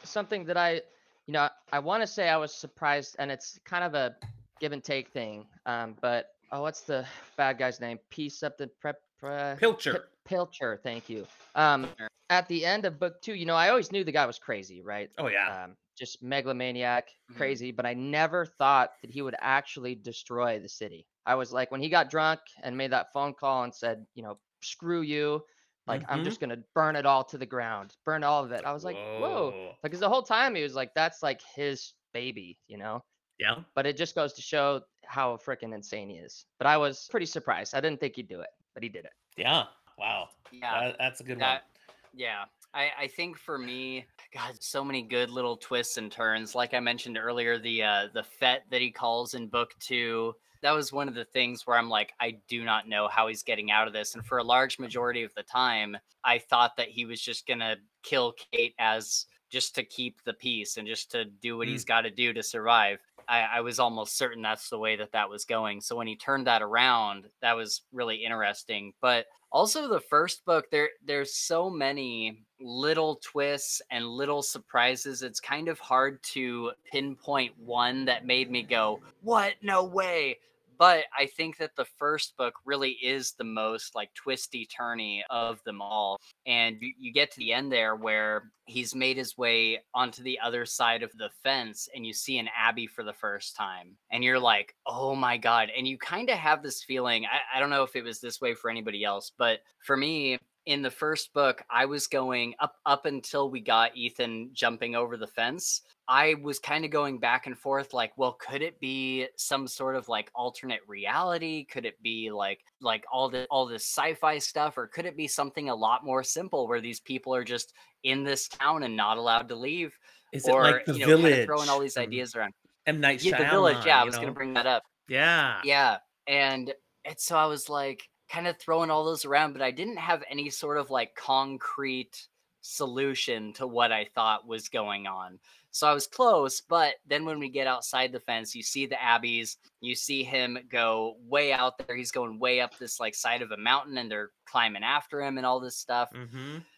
something that I, you know, I want to say I was surprised, and it's kind of a give and take thing. Um, but oh, what's the bad guy's name? P something prep. Pre- Pilcher. Pi- Pilcher, thank you. Um, at the end of book two, you know, I always knew the guy was crazy, right? Oh yeah. Um, just megalomaniac, Mhm. crazy, but I never thought that he would actually destroy the city. I was like, when he got drunk and made that phone call and said, you know, screw you, like I'm Mhm. just gonna burn it all to the ground, burn all of it. I was like, whoa, because the whole time he was like, that's like his baby, you know. Yeah. But it just goes to show how freaking insane he is. But I was pretty surprised. I didn't think he'd do it, but he did it. Yeah. Wow. yeah That- that's a good that yeah I, I think for me god so many good little twists and turns like i mentioned earlier the uh the fete that he calls in book two that was one of the things where i'm like i do not know how he's getting out of this and for a large majority of the time i thought that he was just gonna kill kate as just to keep the peace and just to do what Mm. he's got to do to survive I, I was almost certain that's the way that that was going so when he turned that around that was really interesting but also the first book there there's so many little twists and little surprises it's kind of hard to pinpoint one that made me go what? No way but i think that the first book really is the most like twisty turny of them all and you, you get to the end there where he's made his way onto the other side of the fence and you see an abbey for the first time and you're like oh my god and you kind of have this feeling I, I don't know if it was this way for anybody else but for me in the first book i was going up up until we got ethan jumping over the fence i was kind of going back and forth like well could it be some sort of like alternate reality? Could it be like like all the all this sci-fi stuff? Or could it be something a lot more simple where these people are just in this town and not allowed to leave? Is it or like the you know kind village? of throwing all these ideas around. M. Night yeah, the village. Yeah i was gonna bring that up. Yeah. yeah and and so i was like kind of throwing all those around but i didn't have any sort of like concrete solution to what i thought was going on. So i was close but then when we get outside the fence you see the abbeys you see him go way out there he's going way up this like side of a mountain and they're climbing after him and all this stuff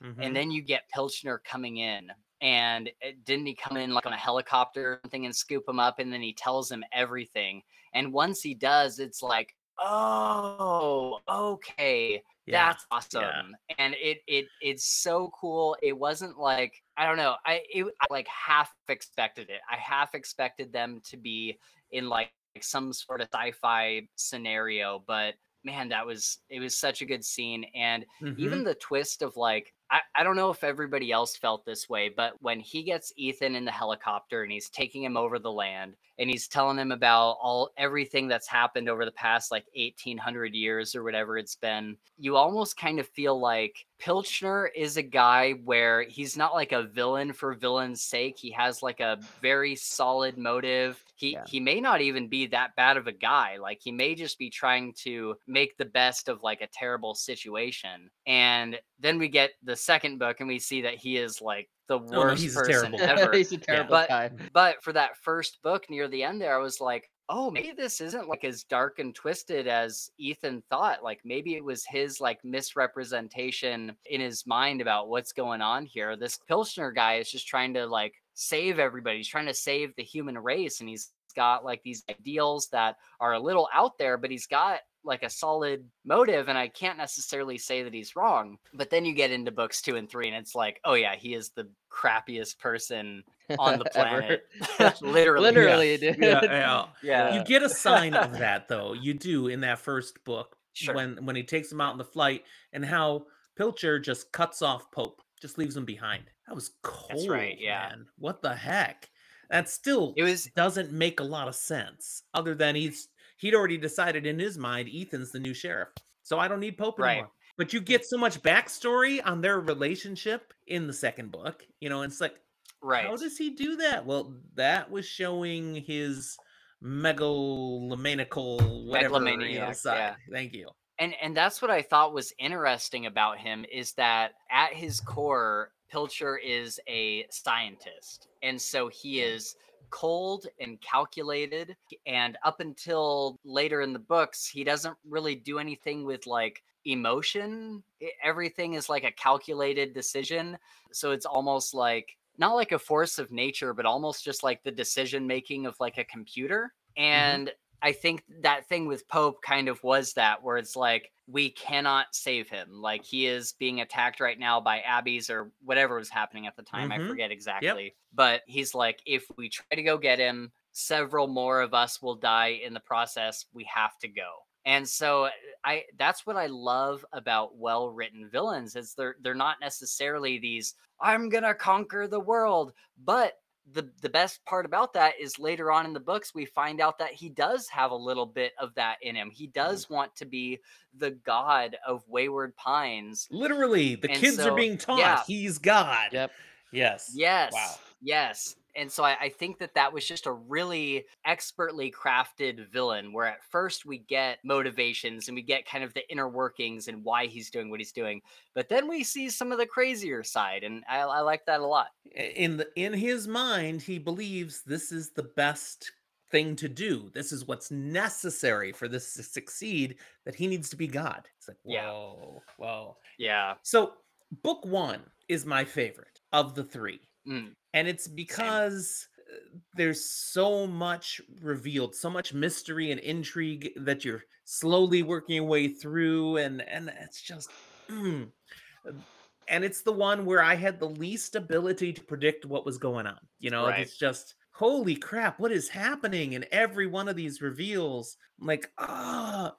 Mm-hmm, and then you get pilchner coming in and didn't he come in like on a helicopter or something and scoop him up and then he tells him everything and once he does it's like oh okay yeah. that's awesome and it it it's so cool it wasn't like i don't know i it, I like half expected it i half expected them to be in like some sort of sci-fi scenario but man that was it was such a good scene and Mhm. even the twist of like I, I don't know if everybody else felt this way, but when he gets Ethan in the helicopter and he's taking him over the land and he's telling him about all everything that's happened over the past like 1800 years or whatever it's been, you almost kind of feel like Pilchner is a guy where he's not like a villain for villain's sake. He has like a very solid motive. He Yeah. he may not even be that bad of a guy. Like he may just be trying to make the best of like a terrible situation. And then we get the second book and we see that he is like the oh, no, worst he's a person terrible ever. He's a terrible But- guy. But for that first book near the end there, I was like, oh, maybe this isn't like as dark and twisted as Ethan thought. Like maybe it was his like misrepresentation in his mind about what's going on here. This Pilsner guy is just trying to like save everybody. He's trying to save the human race. And he's got like these ideals that are a little out there, but he's got like a solid motive. And I can't necessarily say that he's wrong. But then you get into books two and three, and it's like, oh yeah, he is the crappiest person on the planet. Literally. Literally, dude. Yeah, yeah. Yeah. You get a sign of that though. You do in that first book Sure. when when he takes him out in the flight and how Pilcher just cuts off Pope, just leaves him behind. That was cold. right, yeah. Man. What the heck? That still It was doesn't make a lot of sense. Other than he's he'd already decided in his mind Ethan's the new sheriff, so I don't need Pope Right. anymore. But you get so much backstory on their relationship in the second book. You know, it's like right. how does he do that? Well, that was showing his megalomaniacal whatever Megalomaniac, side. yeah. Thank you. and and that's what I thought was interesting about him is that at his core, Pilcher is a scientist, and so he is cold and calculated. And up until later in the books, he doesn't really do anything with like emotion. Everything is like a calculated decision. So it's almost like not like a force of nature, but almost just like the decision making of like a computer. Mm-hmm. And I think that thing with Pope kind of was that, where it's like, we cannot save him. Like, he is being attacked right now by Abbeys or whatever was happening at the time. I Mhm. forget exactly. But he's like, if we try to go get him, several more of us will die in the process. We have to go. And so I that's what I love about well-written villains is they're they're not necessarily these I'm going to conquer the world, but the the best part about that is later on in the books we find out that he does have a little bit of that in him. He mm-hmm. does want to be the god of Wayward Pines. Literally, the And kids are being taught yeah. he's God. Yep. Yes. Yes. Wow. Yes. And so I, I think that that was just a really expertly crafted villain where at first we get motivations and we get kind of the inner workings and why he's doing what he's doing. But then we see some of the crazier side. And I, I like that a lot. in the in his mind he believes this is the best thing to do this is what's necessary for this to succeed that he needs to be god it's like Yeah. whoa whoa Yeah. so book one is my favorite of the three Mm. And it's because uh, there's so much revealed so much mystery and intrigue that you're slowly working your way through and and it's just mm. Uh, and it's the one where i had the least ability to predict what was going on you know Right. it's just holy crap what is happening in every one of these reveals I'm like ah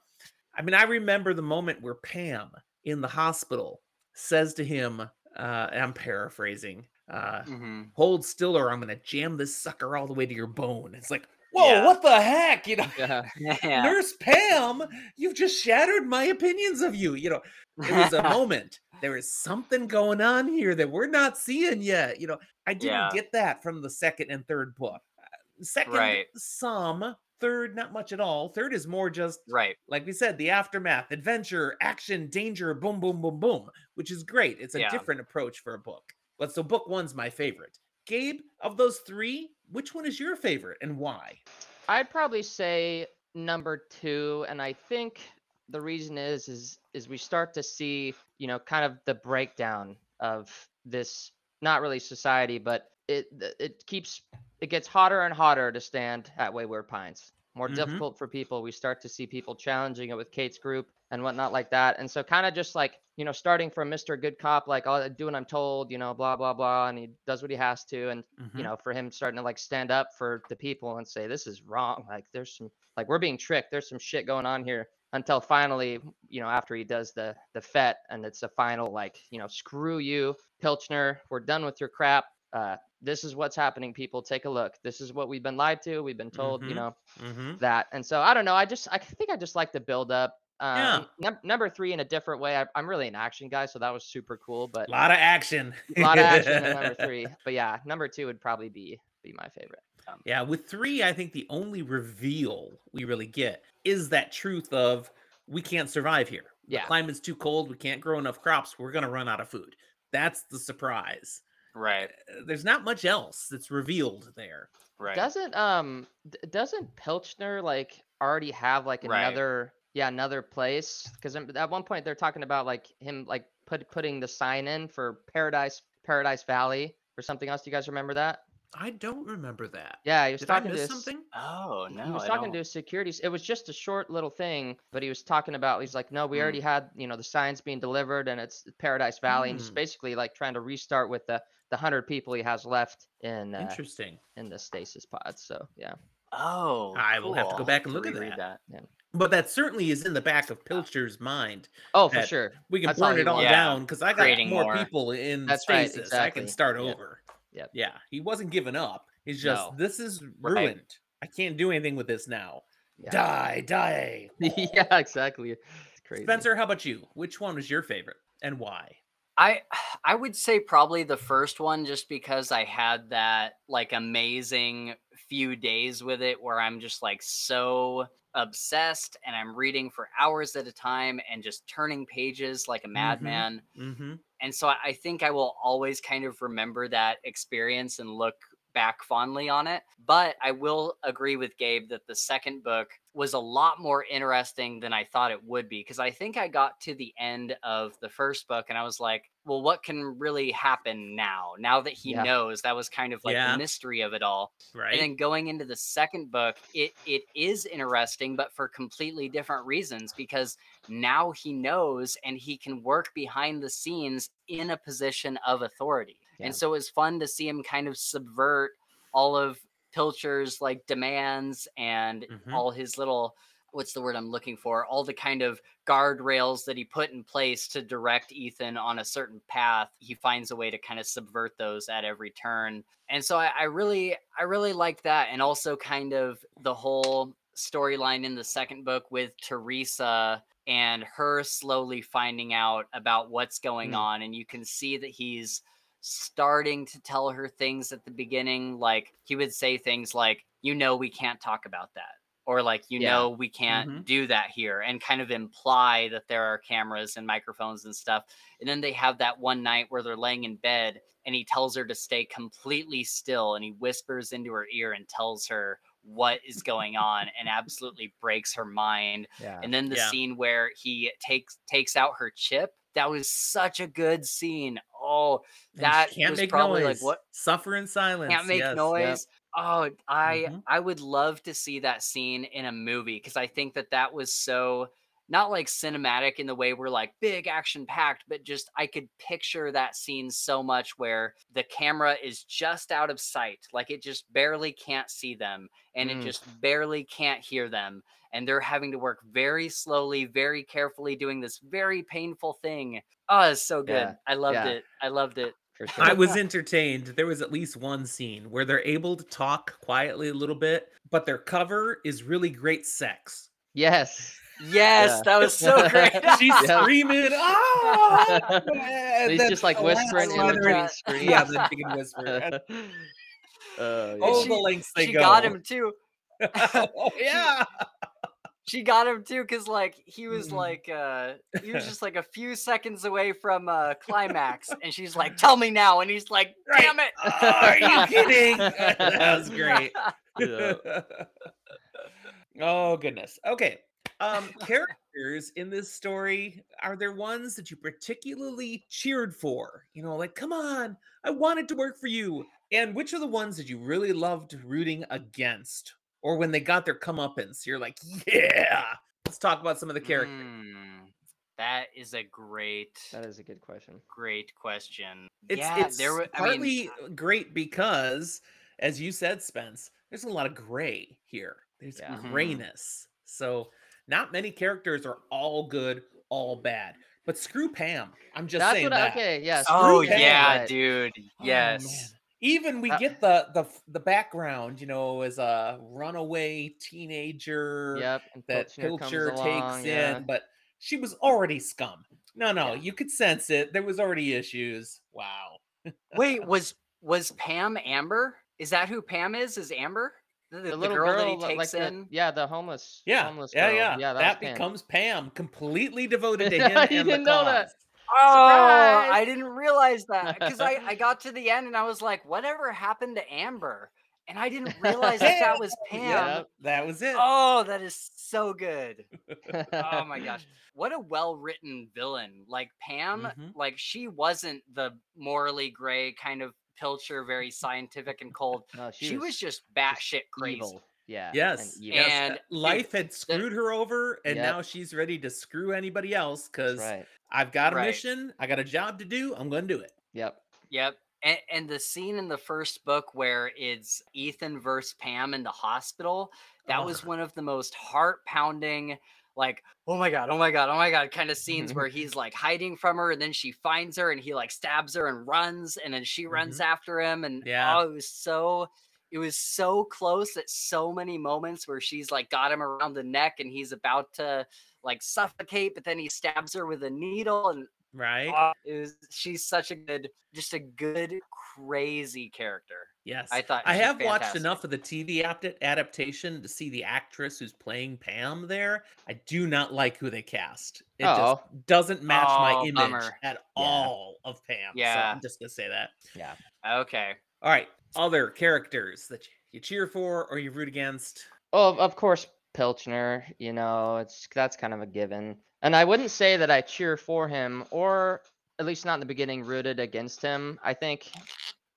i mean i remember the moment where pam in the hospital says to him uh i'm paraphrasing uh hmm hold still or I'm gonna jam this sucker all the way to your bone. It's like, whoa, Yeah. what the heck? You know, Yeah. Yeah. Nurse Pam, you've just shattered my opinions of you. You know, it was a moment. There is something going on here that we're not seeing yet. You know, I didn't get that from the second and third book. Uh, Second, Right. some. Third, not much at all. Third is more just right. like we said, the aftermath, adventure, action, danger, boom, boom, boom, boom, which is great. It's a different approach for a book. But so book one's my favorite. Gabe, of those three, which one is your favorite and why? I'd probably say number two, and I think the reason is is is we start to see you know kind of the breakdown of this not really society, but it it keeps it gets hotter and hotter to stand at Wayward Pines. More Mhm. difficult for people. We start to see people challenging it with Kate's group and whatnot like that. And so kind of just like you know starting from Mr. Good Cop, like I'll do what I'm told, you know, blah blah blah, and he does what he has to, and Mm-hmm. you know, for him starting to like stand up for the people and say, this is wrong. Like there's some, like we're being tricked. There's some shit going on here. until finally, you know, after he does the the fete and it's a final like, you know, screw you, Pilchner, we're done with your crap. Uh, this is what's happening, people. Take a look. This is what we've been lied to. We've been told, you Mhm. know, hmm that. And so I don't know. I just I think I just like the build up. Yeah. Um, num- number three in a different way. I, I'm really an action guy, so that was super cool. But A lot of action. a lot of action in number three. But yeah, number two would probably be be my favorite. Yeah, with three, I think the only reveal we really get is that truth of we can't survive here. The Yeah. climate's too cold. We can't grow enough crops. We're gonna run out of food. That's the surprise. Right. Uh, There's not much else that's revealed there. Right. Doesn't um doesn't Pilchner like already have like Right. another yeah another place? Because at one point they're talking about like him like put putting the sign in for Paradise Paradise Valley or something else. Do you guys remember that? I don't remember that. Yeah, he was Did I talking miss to his- something? oh no. he was I talking don't- to his security. It was just a short little thing, but he was talking about. He's like, no, we Mm. already had you know the signs being delivered, and it's Paradise Valley, and he's Mm. basically like trying to restart with the the hundred people he has left in uh, Interesting. in the stasis pod. So yeah, Oh. I will have to go back and look at reread that. that. But that certainly is in the back of Pilcher's mind. oh for sure. We can That's burn it all. Yeah, down because I got creating more, more. people in That's right, stasis. I can start Yep. over. Yeah, Yeah, he wasn't giving up. He's just No. this is Right. ruined. I can't do anything with this now. Yeah. Die, die. yeah, exactly. It's crazy. Spencer, how about you? Which one was your favorite and why? I I would say probably the first one just because I had that like amazing few days with it where I'm just like so obsessed and I'm reading for hours at a time and just turning pages like a madman. Mm-hmm. And so I think I will always kind of remember that experience and look back fondly on it. But I will agree with Gabe that the second book was a lot more interesting than I thought it would be. Because I think I got to the end of the first book and I was like, well, what can really happen now? Now that he Yeah. knows, that was kind of like Yeah. the mystery of it all. Right. And then going into the second book, it it is interesting, but for completely different reasons because now he knows and he can work behind the scenes in a position of authority. Yeah. And so it was fun to see him kind of subvert all of Pilcher's like demands and Mhm. all his little what's the word I'm looking for? All the kind of guardrails that he put in place to direct Ethan on a certain path. He finds a way to kind of subvert those at every turn. And so I, I really, I really like that. And also kind of the whole storyline in the second book with Teresa and her slowly finding out about what's going Mm. on. And you can see that he's starting to tell her things at the beginning. Like he would say things like, you know, we can't talk about that. Or like, you Yeah. know, we can't Mhm. do that here, and kind of imply that there are cameras and microphones and stuff. And then they have that one night where they're laying in bed and he tells her to stay completely still and he whispers into her ear and tells her what is going on and absolutely breaks her mind Yeah. and then the Yeah. scene where he takes takes out her chip that was such a good scene oh And that can't was make probably like what Suffer in silence. can't make yes. noise oh i Mhm. i would love to see that scene in a movie because i think that that was so not like cinematic in the way we're like big action packed but just i could picture that scene so much where the camera is just out of sight like it just barely can't see them and it Mm. just barely can't hear them and they're having to work very slowly very carefully doing this very painful thing oh it's so good Yeah, i loved yeah. it i loved it sure. I was entertained. There was at least one scene where they're able to talk quietly a little bit, but their cover is really great sex. yes. Yes Yeah. that was so great She's Yeah. screaming, ah! and He's then just like whispering in love between that. screens. Yeah, then she can whisper. And Oh, yeah. all she- the lengths they she go. got him too oh yeah. she got him too because like he was Mm. like uh he was just like a few seconds away from uh climax and she's like tell me now and he's like Right. damn it Are you kidding? that was great. Yeah. oh goodness. Okay. Um characters in this story are there ones that you particularly cheered for? You know, like come on, I wanted to work for you. And which are the ones that you really loved rooting against? Or when they got their comeuppance, you're like, yeah. Let's talk about some of the characters. Mm, that is a great That is a good question. great question It's yeah it's there were I partly mean, great because, as you said, Spence, there's a lot of gray here. There's Yeah. Mhm. grayness. So not many characters are all good, all bad. But screw Pam. I'm just That's saying what. I, that. okay, yeah. Oh Pam, yeah, dude. Oh, Yes. man. Even we Uh, get the the the background, you know, as a runaway teenager Yep. That Pilcher takes along, yeah. in, but she was already scum. No, no, Yeah. you could sense it. There was already issues. Wow. Wait, was was Pam Amber? Is that who Pam is? Is Amber the, the, The the little girl, girl, that he takes like the, in? yeah, the homeless, Yeah, homeless yeah, girl. yeah. yeah. That, that Pam. becomes Pam, completely devoted to You him and didn't know that. Oh, Surprise! I didn't realize that because I, I got to the end and I was like, whatever happened to Amber? And I didn't realize that that was Pam. Yeah, that was it. Oh, that is so good. Oh my gosh. What a well written villain. Like Pam, Mhm. like she wasn't the morally gray kind of pilcher, very scientific and cold. No, She, was, just batshit crazy. evil. Yeah. Yes, And yes. And, dude, life had screwed her over, and Yep. now she's ready to screw anybody else because right. I've got a Right. mission, I got a job to do, I'm going to do it. Yep. Yep. And, and the scene in the first book where it's Ethan versus Pam in the hospital, that was one of the most heart pounding, like, oh my God, oh my God, oh my God kind of scenes mm-hmm. where he's like hiding from her and then she finds her and he like stabs her and runs and then she runs mm-hmm. after him. And Yeah. oh, it was so. It was so close at so many moments where she's like got him around the neck and he's about to like suffocate, but then he stabs her with a needle and Right? It was she's such a good just a good crazy character yes. i thought I she's have watched enough of the TV adaptation to see the actress who's playing Pam there. I do not like who they cast. It Oh. just doesn't match my Oh, image bummer. at all of Pam. So Yeah. I'm just going to say that. Yeah. okay All right. Other characters that you cheer for or you root against. Oh, of- of course, Pilchner. You know, it's that's kind of a given. And I wouldn't say that I cheer for him, or at least not in the beginning, rooted against him. I think,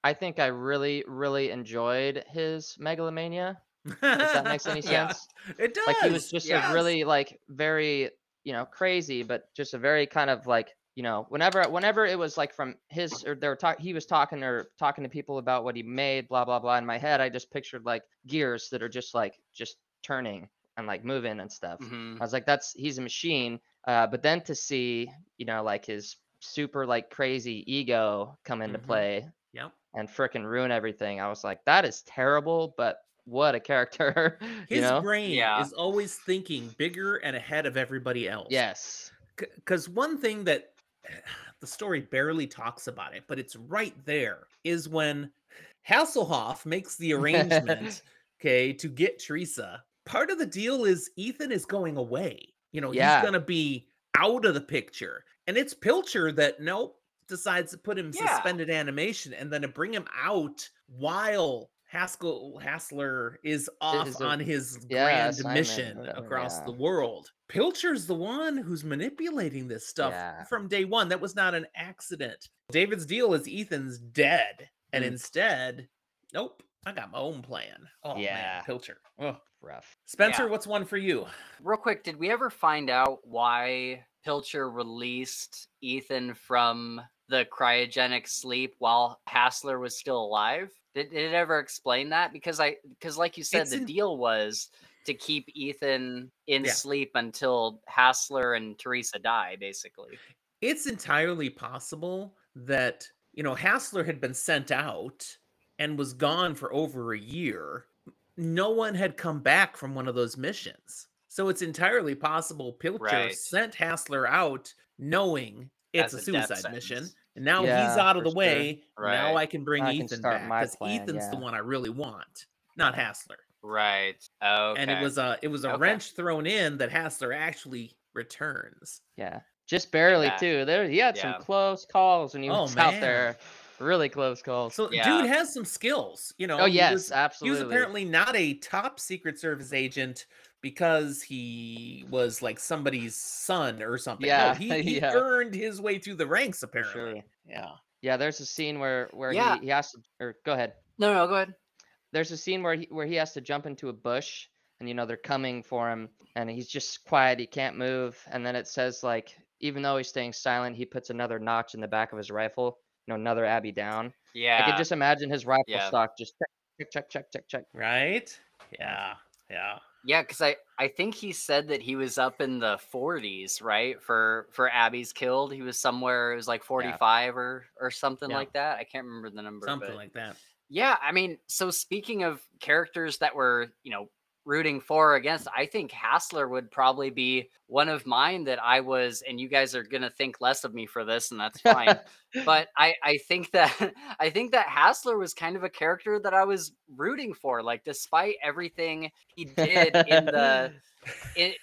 I think I really, really enjoyed his megalomania. If that makes any Yeah. sense. It does. Like he was just yes. a really like very, you know, crazy, but just a very kind of like you know, whenever whenever it was like from his or they were talking, he was talking or talking to people about what he made, blah blah blah. In my head, I just pictured like gears that are just like just turning and like moving and stuff. Mhm. I was like, that's he's a machine. Uh, but then to see, you know, like his super like crazy ego come into Mhm. play Yep. and frickin' ruin everything, I was like, that is terrible, but what a character, His you know? brain Yeah. is always thinking bigger and ahead of everybody else. Yes. Because one thing that the story barely talks about it, but it's right there, is when Hasselhoff makes the arrangement, okay, to get Teresa. Part of the deal is Ethan is going away. You know, Yeah. he's going to be out of the picture. And it's Pilcher that, nope, decides to put him Yeah. suspended animation and then to bring him out while Haskell Hassler is off is a- on his yeah, grand assignment, mission whatever, across yeah. the world. Pilcher's the one who's manipulating this stuff from day one. That was not an accident. David's deal is Ethan's dead, and Mm. instead, nope, I got my own plan. Oh Yeah. man, Pilcher. Oh. Rough. Spencer, Yeah. what's one for you? real quick did we ever find out why pilcher released ethan from the cryogenic sleep while hassler was still alive did, did it ever explain that because i because like you said It's the in- deal was to keep ethan in Yeah. sleep until hassler and teresa die basically It's entirely possible that, you know, Hassler had been sent out and was gone for over a year. No one had come back from one of those missions. So it's entirely possible Pilcher Right. sent Hassler out knowing it's As a a suicide mission. And now he's out of the sure. way. Now I can bring I Ethan start back because plan, Ethan's the one I really want, not Hassler. right okay And it was a it was a Okay. wrench thrown in that Hassler actually returns. Yeah. Just barely that. too. There he had Yeah. some close calls when he Oh, was out there. Really close calls. So Yeah. dude has some skills, you know. oh he yes, absolutely. He was apparently not a top secret service agent because he was like somebody's son or something. No, Yeah, he, he yeah. earned his way through the ranks apparently. sure. Yeah. Yeah, there's a scene where where Yeah. he, he has to or go ahead. no no go ahead There's a scene where he where he has to jump into a bush and you know they're coming for him and he's just quiet, he can't move, and then it says like even though he's staying silent, he puts another notch in the back of his rifle, you know, another Abby down. yeah I could just imagine his rifle Yeah. stock just check check check check check check. Right? Yeah. Yeah. Yeah, because I I think he said that he was up in the 40s, right? For for Abby's killed, he was somewhere. It was like 45 or or something Yeah. like that. I can't remember the number. Something but- like that. Yeah, I mean, so speaking of characters that were, you know, rooting for or against, I think Hassler would probably be one of mine that I was, and you guys are gonna think less of me for this, and that's fine. but I, I think that I think that Hassler was kind of a character that I was rooting for. Like, despite everything he did in the it,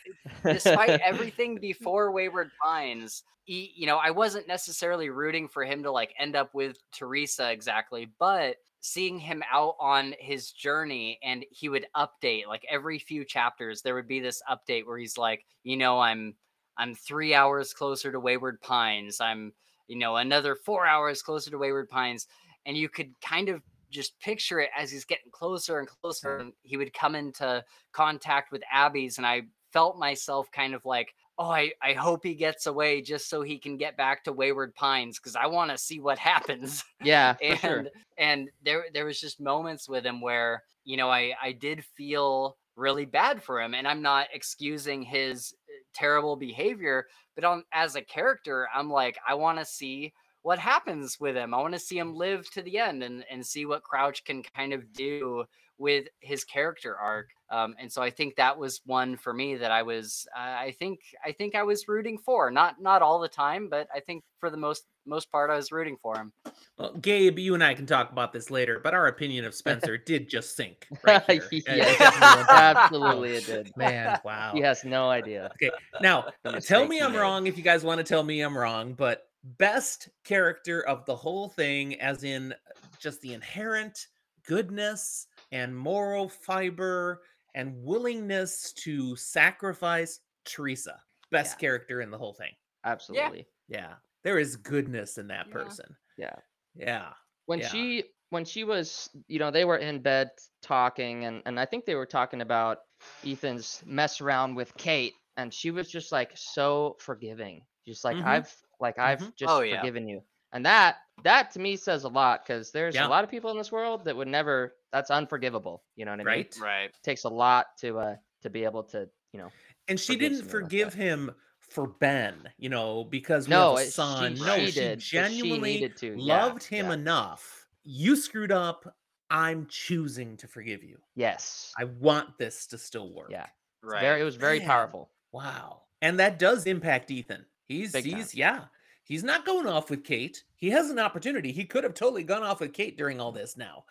despite everything before Wayward Pines, he, you know, I wasn't necessarily rooting for him to like end up with Teresa exactly, but seeing him out on his journey and he would update like every few chapters there would be this update where he's like you know i'm i'm three hours closer to wayward pines. I'm you know another four hours closer to wayward pines. And you could kind of just picture it as he's getting closer and closer and he would come into contact with abby's and i felt myself kind of like oh i, I hope he gets away just so he can get back to wayward pines because i want to see what happens Yeah, and sure. and there there was just moments with him where you know I I did feel really bad for him and I'm not excusing his uh, terrible behavior but on as a character I'm like I want to see what happens with him. I want to see him live to the end and and see what Crouch can kind of do with his character arc. Um, and so I think that was one for me that I was uh, I think I think I was rooting for. Not not all the time, but I think for the most most part I was rooting for him. Well, Gabe, you and I can talk about this later, but our opinion of Spencer did just sink right Yes, definitely went down. absolutely it did. Man, wow. He has no idea. Okay, now, tell me I'm made. wrong if you guys want to tell me I'm wrong, but best character of the whole thing, as in just the inherent goodness and moral fiber and willingness to sacrifice Teresa. Best Yeah. character in the whole thing. Absolutely. Yeah. There is goodness in that Yeah. person. Yeah. Yeah. when Yeah. she when she was you know they were in bed talking and and i think they were talking about ethan's mess around with kate and she was just like so forgiving just like Mhm. i've like i've Mhm. just Oh, yeah. forgiven you and that that to me says a lot because there's Yeah. a lot of people in this world that would never that's unforgivable you know what i mean Right. Right. takes a lot to uh to be able to you know And she forgive didn't somebody like forgive him for Ben, you know, because we no have a son. she, no, she she did but she genuinely needed to yeah, loved him yeah. enough. You screwed up. I'm choosing to forgive you. yes I want this to still work. yeah Right. very it was very Man. powerful Wow. And that does impact Ethan. He's Big time. he's yeah. He's not going off with Kate. He has an opportunity. He could have totally gone off with Kate during all this now.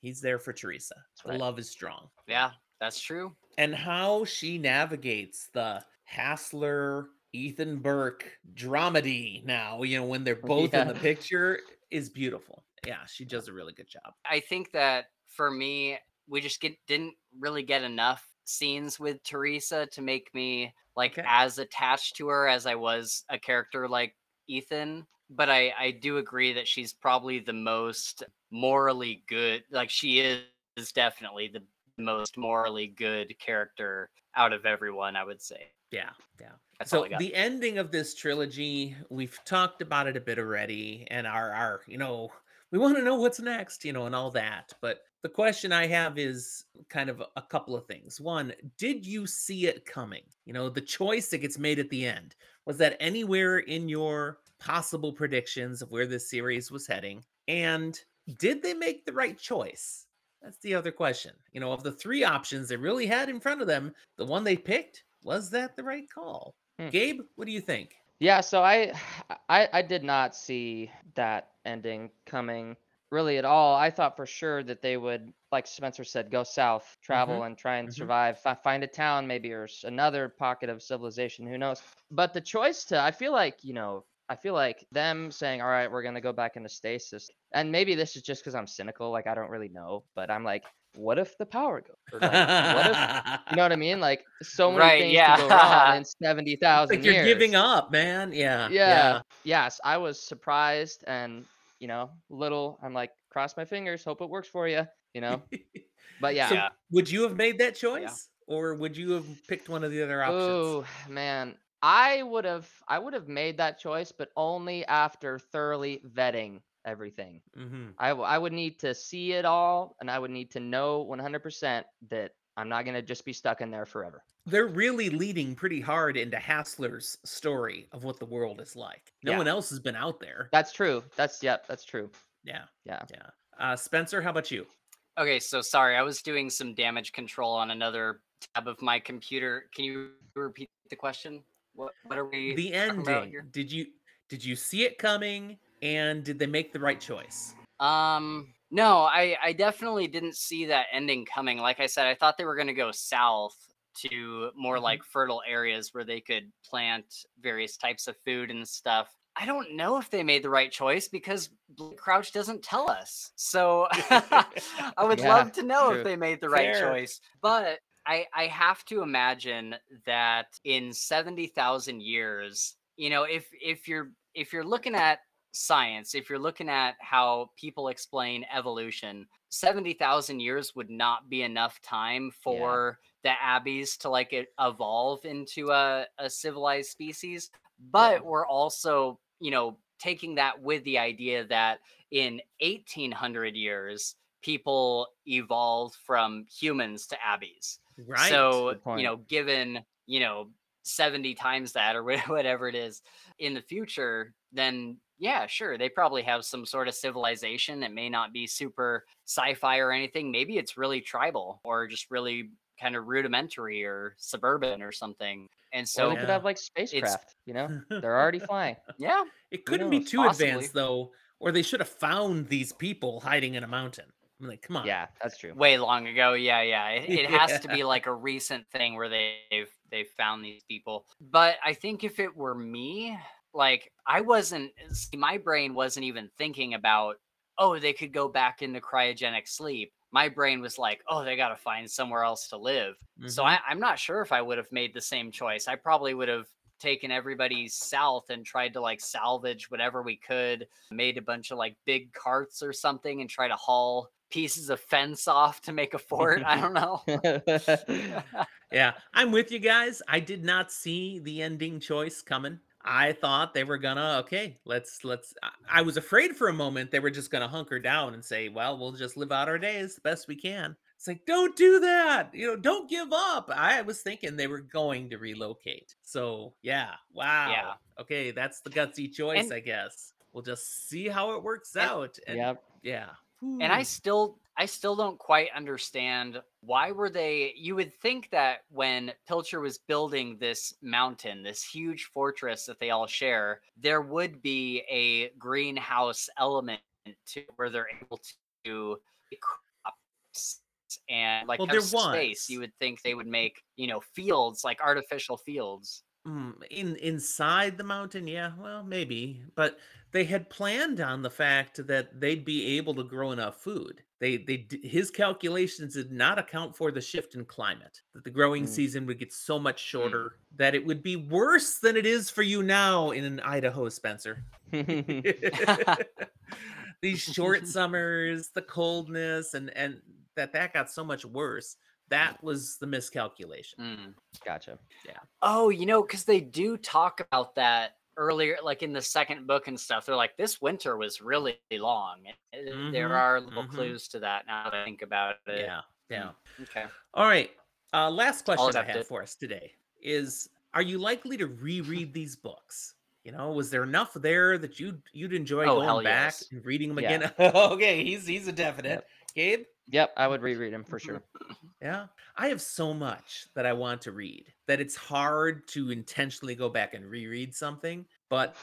He's there for Teresa. Right. love is strong. Yeah, that's true. and how she navigates the Hassler Ethan Burke dramedy now, you know, when they're both in the picture is beautiful. Yeah, she does a really good job. I think that for me, we just get didn't really get enough scenes with Teresa to make me like Okay. as attached to her as I was a character like Ethan. But I I do agree that she's probably the most morally good. Like she is, is definitely the most morally good character out of everyone. I would say. Yeah, yeah. That's so the ending of this trilogy, we've talked about it a bit already, and our our, you know, we want to know what's next, you know, and all that. But the question I have is kind of a- a couple of things. One, did you see it coming? You know, the choice that gets made at the end was that anywhere in your possible predictions of where this series was heading? And did they make the right choice? That's the other question. You know, of the three options they really had in front of them, the one they picked, was that the right call? Hmm. Gabe, what do you think? Yeah, so I, I I did not see that ending coming really at all. I thought for sure that they would, like Spencer said, go south, travel, and try and mhm. survive, fi- find a town maybe or another pocket of civilization. Who knows? But the choice to, I feel like you know, I feel like them saying, "All right, we're gonna go back into stasis," and maybe this is just because I'm cynical, like I don't really know, but I'm like, what if the power goes? Or, like, what if you know what I mean? Like so many Right, things yeah. go wrong in seventy thousand like years. you're giving up, man. Yeah. Yeah. Yes, I was surprised and you know, little. I'm like, cross my fingers, hope it works for you. You know, but yeah. So Yeah. would you have made that choice? Or would you have picked one of the other options? Oh man, I would have, I would have made that choice, but only after thoroughly vetting everything. hmm I, w- I would need to see it all, and I would need to know 100% that I'm not gonna just be stuck in there forever. They're really leading pretty hard into Hassler's story of what the world is like. No Yeah. one else has been out there. That's true. That's yep. That's true. Yeah, Yeah. yeah. Uh, Spencer, how about you? Okay, so sorry, I was doing some damage control on another tab of my computer. Can you repeat the question? What what are we The ending. here? Did you did you see it coming? And did they make the right choice? Um no, I I definitely didn't see that ending coming. Like I said, I thought they were going to go south to more Mhm. like fertile areas where they could plant various types of food and stuff. I don't know if they made the right choice because Crouch doesn't tell us. So I would Yeah, love to know true. if they made the right Fair. choice. But I I have to imagine that in 70,000 years, you know, if if you're if you're looking at science, if you're looking at how people explain evolution, 70,000 years would not be enough time for the abbies to like evolve into a, a civilized species. But Yeah. we're also, you know, taking that with the idea that in 1800 years, people evolved from humans to abbies. Right. So, you know, given, you know, 70 times that or whatever it is in the future, then yeah, sure, they probably have some sort of civilization. It may not be super sci fi or anything. Maybe it's really tribal or just really kind of rudimentary or suburban or something. And or so, they could Yeah. have like spacecraft. You know, they're already flying. yeah, it couldn't be too Possibly. advanced though, or they should have found these people hiding in a mountain. I'm like, come on. Yeah, that's true. way long ago. Yeah, yeah. It, it has to be like a recent thing where they've they've found these people. But I think if it were me, like I wasn't see, my brain wasn't even thinking about oh, they could go back into cryogenic sleep. My brain was like, oh, they got to find somewhere else to live. So Mhm. I, I'm not sure if I would have made the same choice. I probably would have taken everybody south and tried to like salvage whatever we could, made a bunch of like big carts or something and try to haul pieces of fence off to make a fort. I don't know. Yeah, I'm with you guys. I did not see the ending choice coming. I thought they were gonna okay, let's let's. I- I was afraid for a moment they were just gonna hunker down and say, "Well, we'll just live out our days the best we can." It's like, don't do that. You know, don't give up. I was thinking they were going to relocate. So yeah, wow. Yeah. Okay, that's the gutsy choice, And- I guess. We'll just see how it works And- out. And yep. yeah. And I still I still don't quite understand why were they you would think that when Pilcher was building this mountain, this huge fortress that they all share, there would be a greenhouse element to where they're able to crops and like Well, there space. was. You would think they would make, you know, fields like artificial fields. Mm, in inside the mountain, yeah, well, maybe, but they had planned on the fact that they'd be able to grow enough food. They, they, his calculations did not account for the shift in climate. That the growing Mm. season would get so much shorter that it would be worse than it is for you now in Idaho, Spencer. These short summers, the coldness, and and that that got so much worse. That was the miscalculation. Mm. gotcha. Yeah. Oh, you know, because they do talk about that earlier, like in the second book and stuff. They're like, this winter was really long. Uh, There Mhm, are little mhm. clues to that now that I think about it. Yeah, yeah. Okay. All right. Uh, last question I have it. for us today is: Are you likely to reread these books? You know, was there enough there that you'd you'd enjoy Oh, going back yes. and reading them Yeah. again? okay, he's he's a definite. Gabe, Yep, I would reread them for sure. yeah. I have so much that I want to read that it's hard to intentionally go back and reread something, but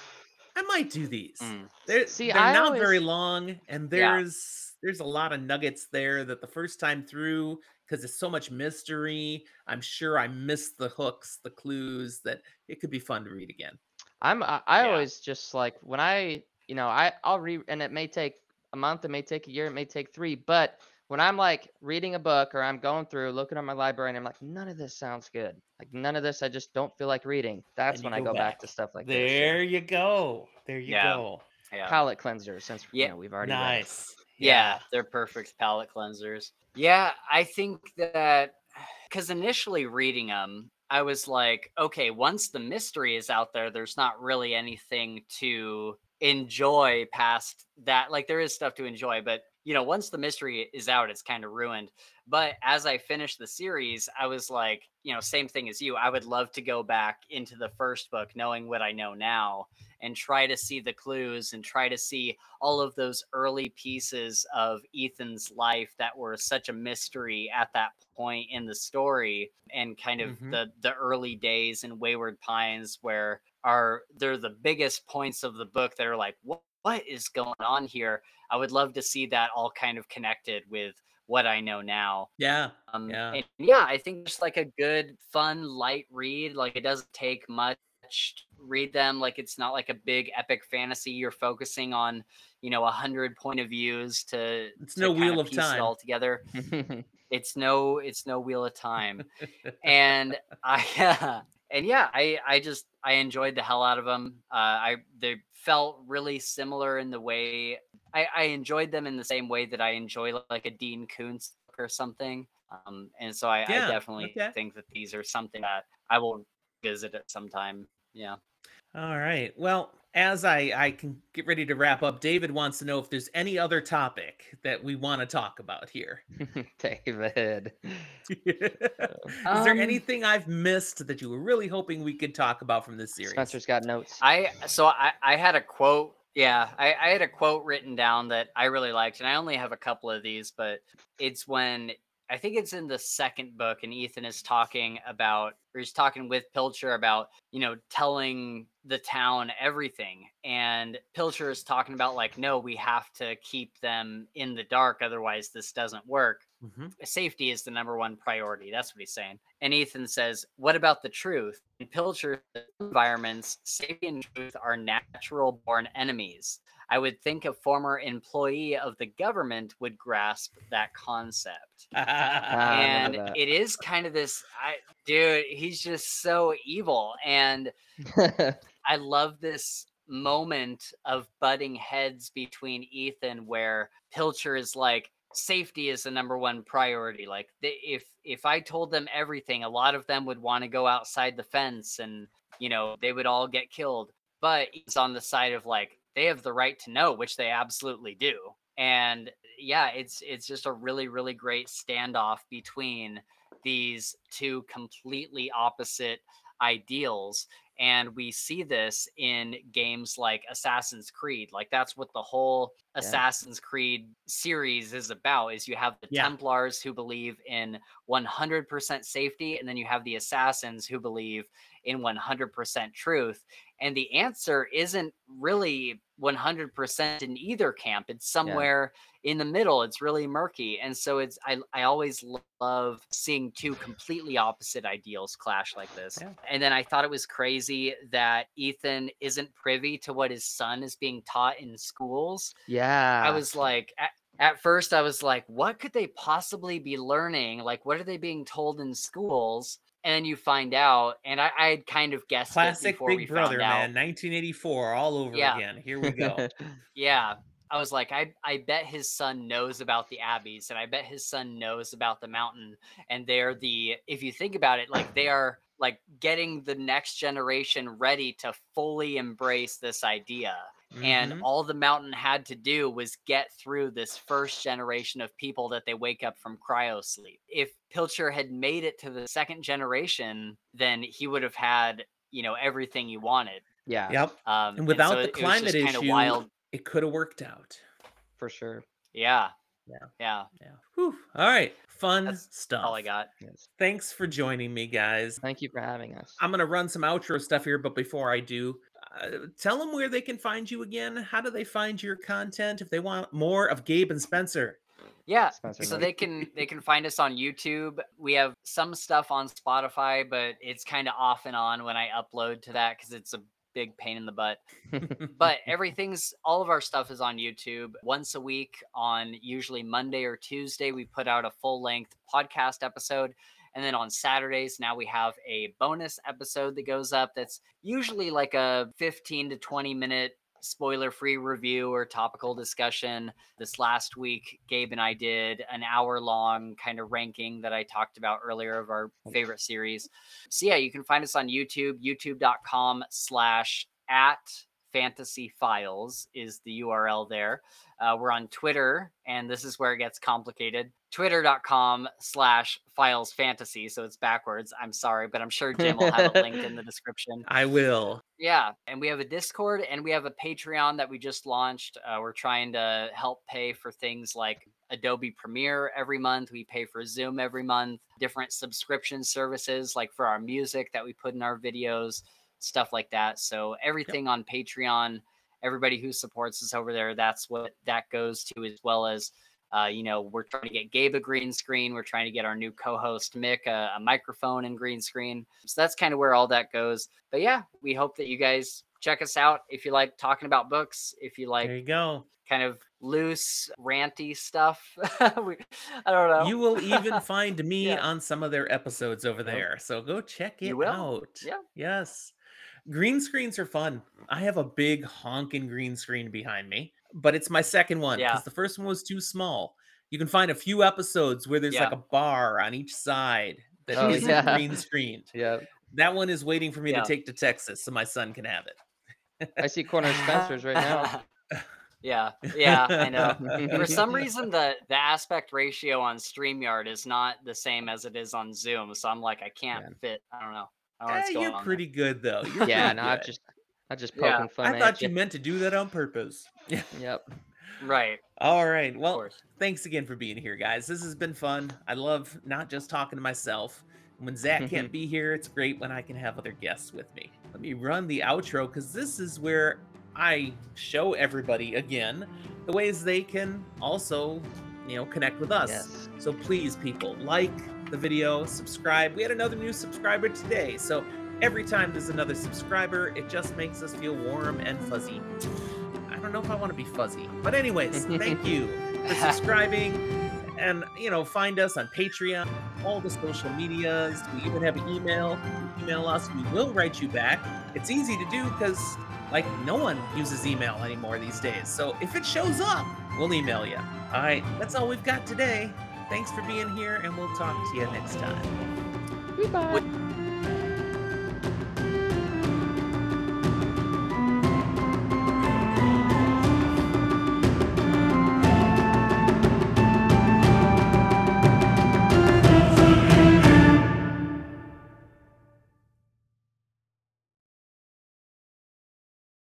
I might do these. Mm. They're, See, they're I not very long, and Yeah. there's there's a lot of nuggets there that the first time through, because it's so much mystery, I'm sure I missed the hooks, the clues that it could be fun to read again. I'm I, I Yeah. always just like when I you know I I'll read and it may take a month, it may take a year, it may take three, but when I'm like reading a book or I'm going through looking at my library and I'm like none of this sounds good, like none of this I just don't feel like reading. That's when you I go go back. back. to stuff like this. there you go. There you Yeah. go. Yeah. Palette cleanser since Yeah, you know, we've already read. Nice. yeah, they're perfect palette cleansers. Yeah, I think that because initially reading them, I was like, okay, once the mystery is out there, there's not really anything to enjoy past that. Like, there is stuff to enjoy, but you know, once the mystery is out, it's kind of ruined. But as I finished the series, I was like, you know, same thing as you. I would love to go back into the first book, knowing what I know now, and try to see the clues and try to see all of those early pieces of Ethan's life that were such a mystery at that point in the story and kind of Mhm. the the early days in Wayward Pines where are they're the biggest points of the book that are like what is going on here? I would love to see that all kind of connected with what I know now. Yeah. Um, Yeah. yeah, I think just like a good, fun, light read. Like it doesn't take much to read them. Like it's not like a big epic fantasy. You're focusing on, you know, a hundred point of views to. It's to no Wheel of it Time. all together. It's no, it's no Wheel of Time and I and yeah, I I just I enjoyed the hell out of them. Uh, I they felt really similar in the way I I enjoyed them in the same way that I enjoy like a Dean Koontz or something. Um, and so I, Yeah, I definitely okay. think that these are something that I will visit at some time. Yeah. All right. Well, as I I can get ready to wrap up, David wants to know if there's any other topic that we want to talk about here. David. Is there Um, anything I've missed that you were really hoping we could talk about from this series? Spencer's got notes. I so I I had a quote. Yeah, I, I had a quote written down that I really liked, and I only have a couple of these, but it's when I think it's in the second book, and Ethan is talking about, or he's talking with Pilcher about, you know, telling the town everything, and Pilcher is talking about like, no, we have to keep them in the dark, otherwise this doesn't work Mhm. safety is the number one priority. That's what he's saying. And Ethan says, What about the truth? In Pilcher environments, safety and truth are natural born enemies. I would think a former employee of the government would grasp that concept. Ah, and that. it is kind of this I, dude, he's just so evil. And I love this moment of butting heads between Ethan where Pilcher is like safety is the number one priority like they, if if I told them everything a lot of them would want to go outside the fence and you know they would all get killed but he's on the side of like they have the right to know which they absolutely do and yeah it's it's just a really really great standoff between these two completely opposite ideals and we see this in games like Assassin's Creed like that's what the whole Yeah. Assassin's Creed series is about is you have the Yeah. Templars who believe in 100% safety and then you have the assassins who believe in 100% truth and the answer isn't really 100% in either camp it's somewhere in the middle it's really murky and so it's i, I always love seeing two completely opposite ideals clash like this Yeah. and then i thought it was crazy that ethan isn't privy to what his son is being taught in schools yeah. I was like at, at first i was like what could they possibly be learning like what are they being told in schools and you find out and i i had kind of guessed it Classic Big Brother, man. 1984, all over Yeah. again. Here we go. Yeah. I was like, I, I bet his son knows about the abbies and I bet his son knows about the mountain. And they're the, if you think about it, like they are like getting the next generation ready to fully embrace this idea. And Mhm. all the mountain had to do was get through this first generation of people that they wake up from cryo sleep. If Pilcher had made it to the second generation, then he would have had, you know, everything he wanted. yeah, Yep. Um, And without so the it- it was climate just issue, wild. it could have worked out. for sure. Yeah. Yeah. Yeah. Yeah. Whew. All right. Fun That's stuff. All I got. Yes. Thanks for joining me, guys. Thank you for having us. I'm gonna run some outro stuff here, but before I do, uh, tell them where they can find you again. How do they find your content if they want more of Gabe and Spencer? Yeah. Spencer So Knight. they can they can find us on YouTube. We have some stuff on Spotify, but it's kind of off and on when I upload to that because it's a big pain in the butt. But everything's all of our stuff is on YouTube once a week on usually Monday or Tuesday. We put out a full length podcast episode. And then on Saturdays, now we have a bonus episode that goes up that's usually like a 15 to 20 minute spoiler free review or topical discussion. This last week, Gabe and I did an hour long kind of ranking that I talked about earlier of our favorite series. So yeah, you can find us on YouTube, youtube.com slash at Fantasy Files is the URL there. Uh, we're on Twitter, and this is where it gets complicated. Twitter.com slash Files Fantasy. So it's backwards. I'm sorry, but I'm sure Jim will have it linked in the description. I will. Yeah, and we have a Discord and we have a Patreon that we just launched. Uh, we're trying to help pay for things like Adobe Premiere every month. We pay for Zoom every month, different subscription services like for our music that we put in our videos, stuff like that. So everything on Patreon, everybody who supports us over there, that's what that goes to, as well as. Uh, you know, we're trying to get Gabe a green screen. We're trying to get our new co-host Mick a, a microphone and green screen. So that's kind of where all that goes. But yeah, we hope that you guys check us out if you like talking about books. If you like There you go. kind of loose, ranty stuff. we, I don't know. You will even find me Yeah. on some of their episodes over there. So go check it You will. out. Yeah. Yes. Green screens are fun. I have a big honking green screen behind me, but it's my second one because Yeah. the first one was too small. You can find a few episodes where there's like a bar on each side that Oh, not yeah. green screened. Yeah. That one is waiting for me Yeah. to take to Texas so my son can have it. I see corner Spencer's right now. yeah, yeah, I know. For some reason, the the aspect ratio on Streamyard is not the same as it is on Zoom. So I'm like, I can't Yeah. fit. I don't know. I don't know Eh, going you're on. pretty good though. You're yeah, pretty no, I'm good. just I'm just Yeah. poking fun I at thought you you. meant to do that on purpose. Yeah. Yep. right. All right. Well, thanks again for being here, guys. This has been fun. I love not just talking to myself. When Zach can't be here, it's great when I can have other guests with me. Let me run the outro because this is where I show everybody again the ways they can also, you know, connect with us. Yes. So please, people, like the video, subscribe. We had another new subscriber today. So every time there's another subscriber, it just makes us feel warm and fuzzy. I don't know if I want to be fuzzy. But, anyways, thank you for subscribing. And, you know, find us on Patreon, all the social medias. We even have an email. Email us. We will write you back. It's easy to do because, like, no one uses email anymore these days. So if it shows up, we'll email you. All right. That's all we've got today. Thanks for being here, and we'll talk to you next time. Goodbye. Would-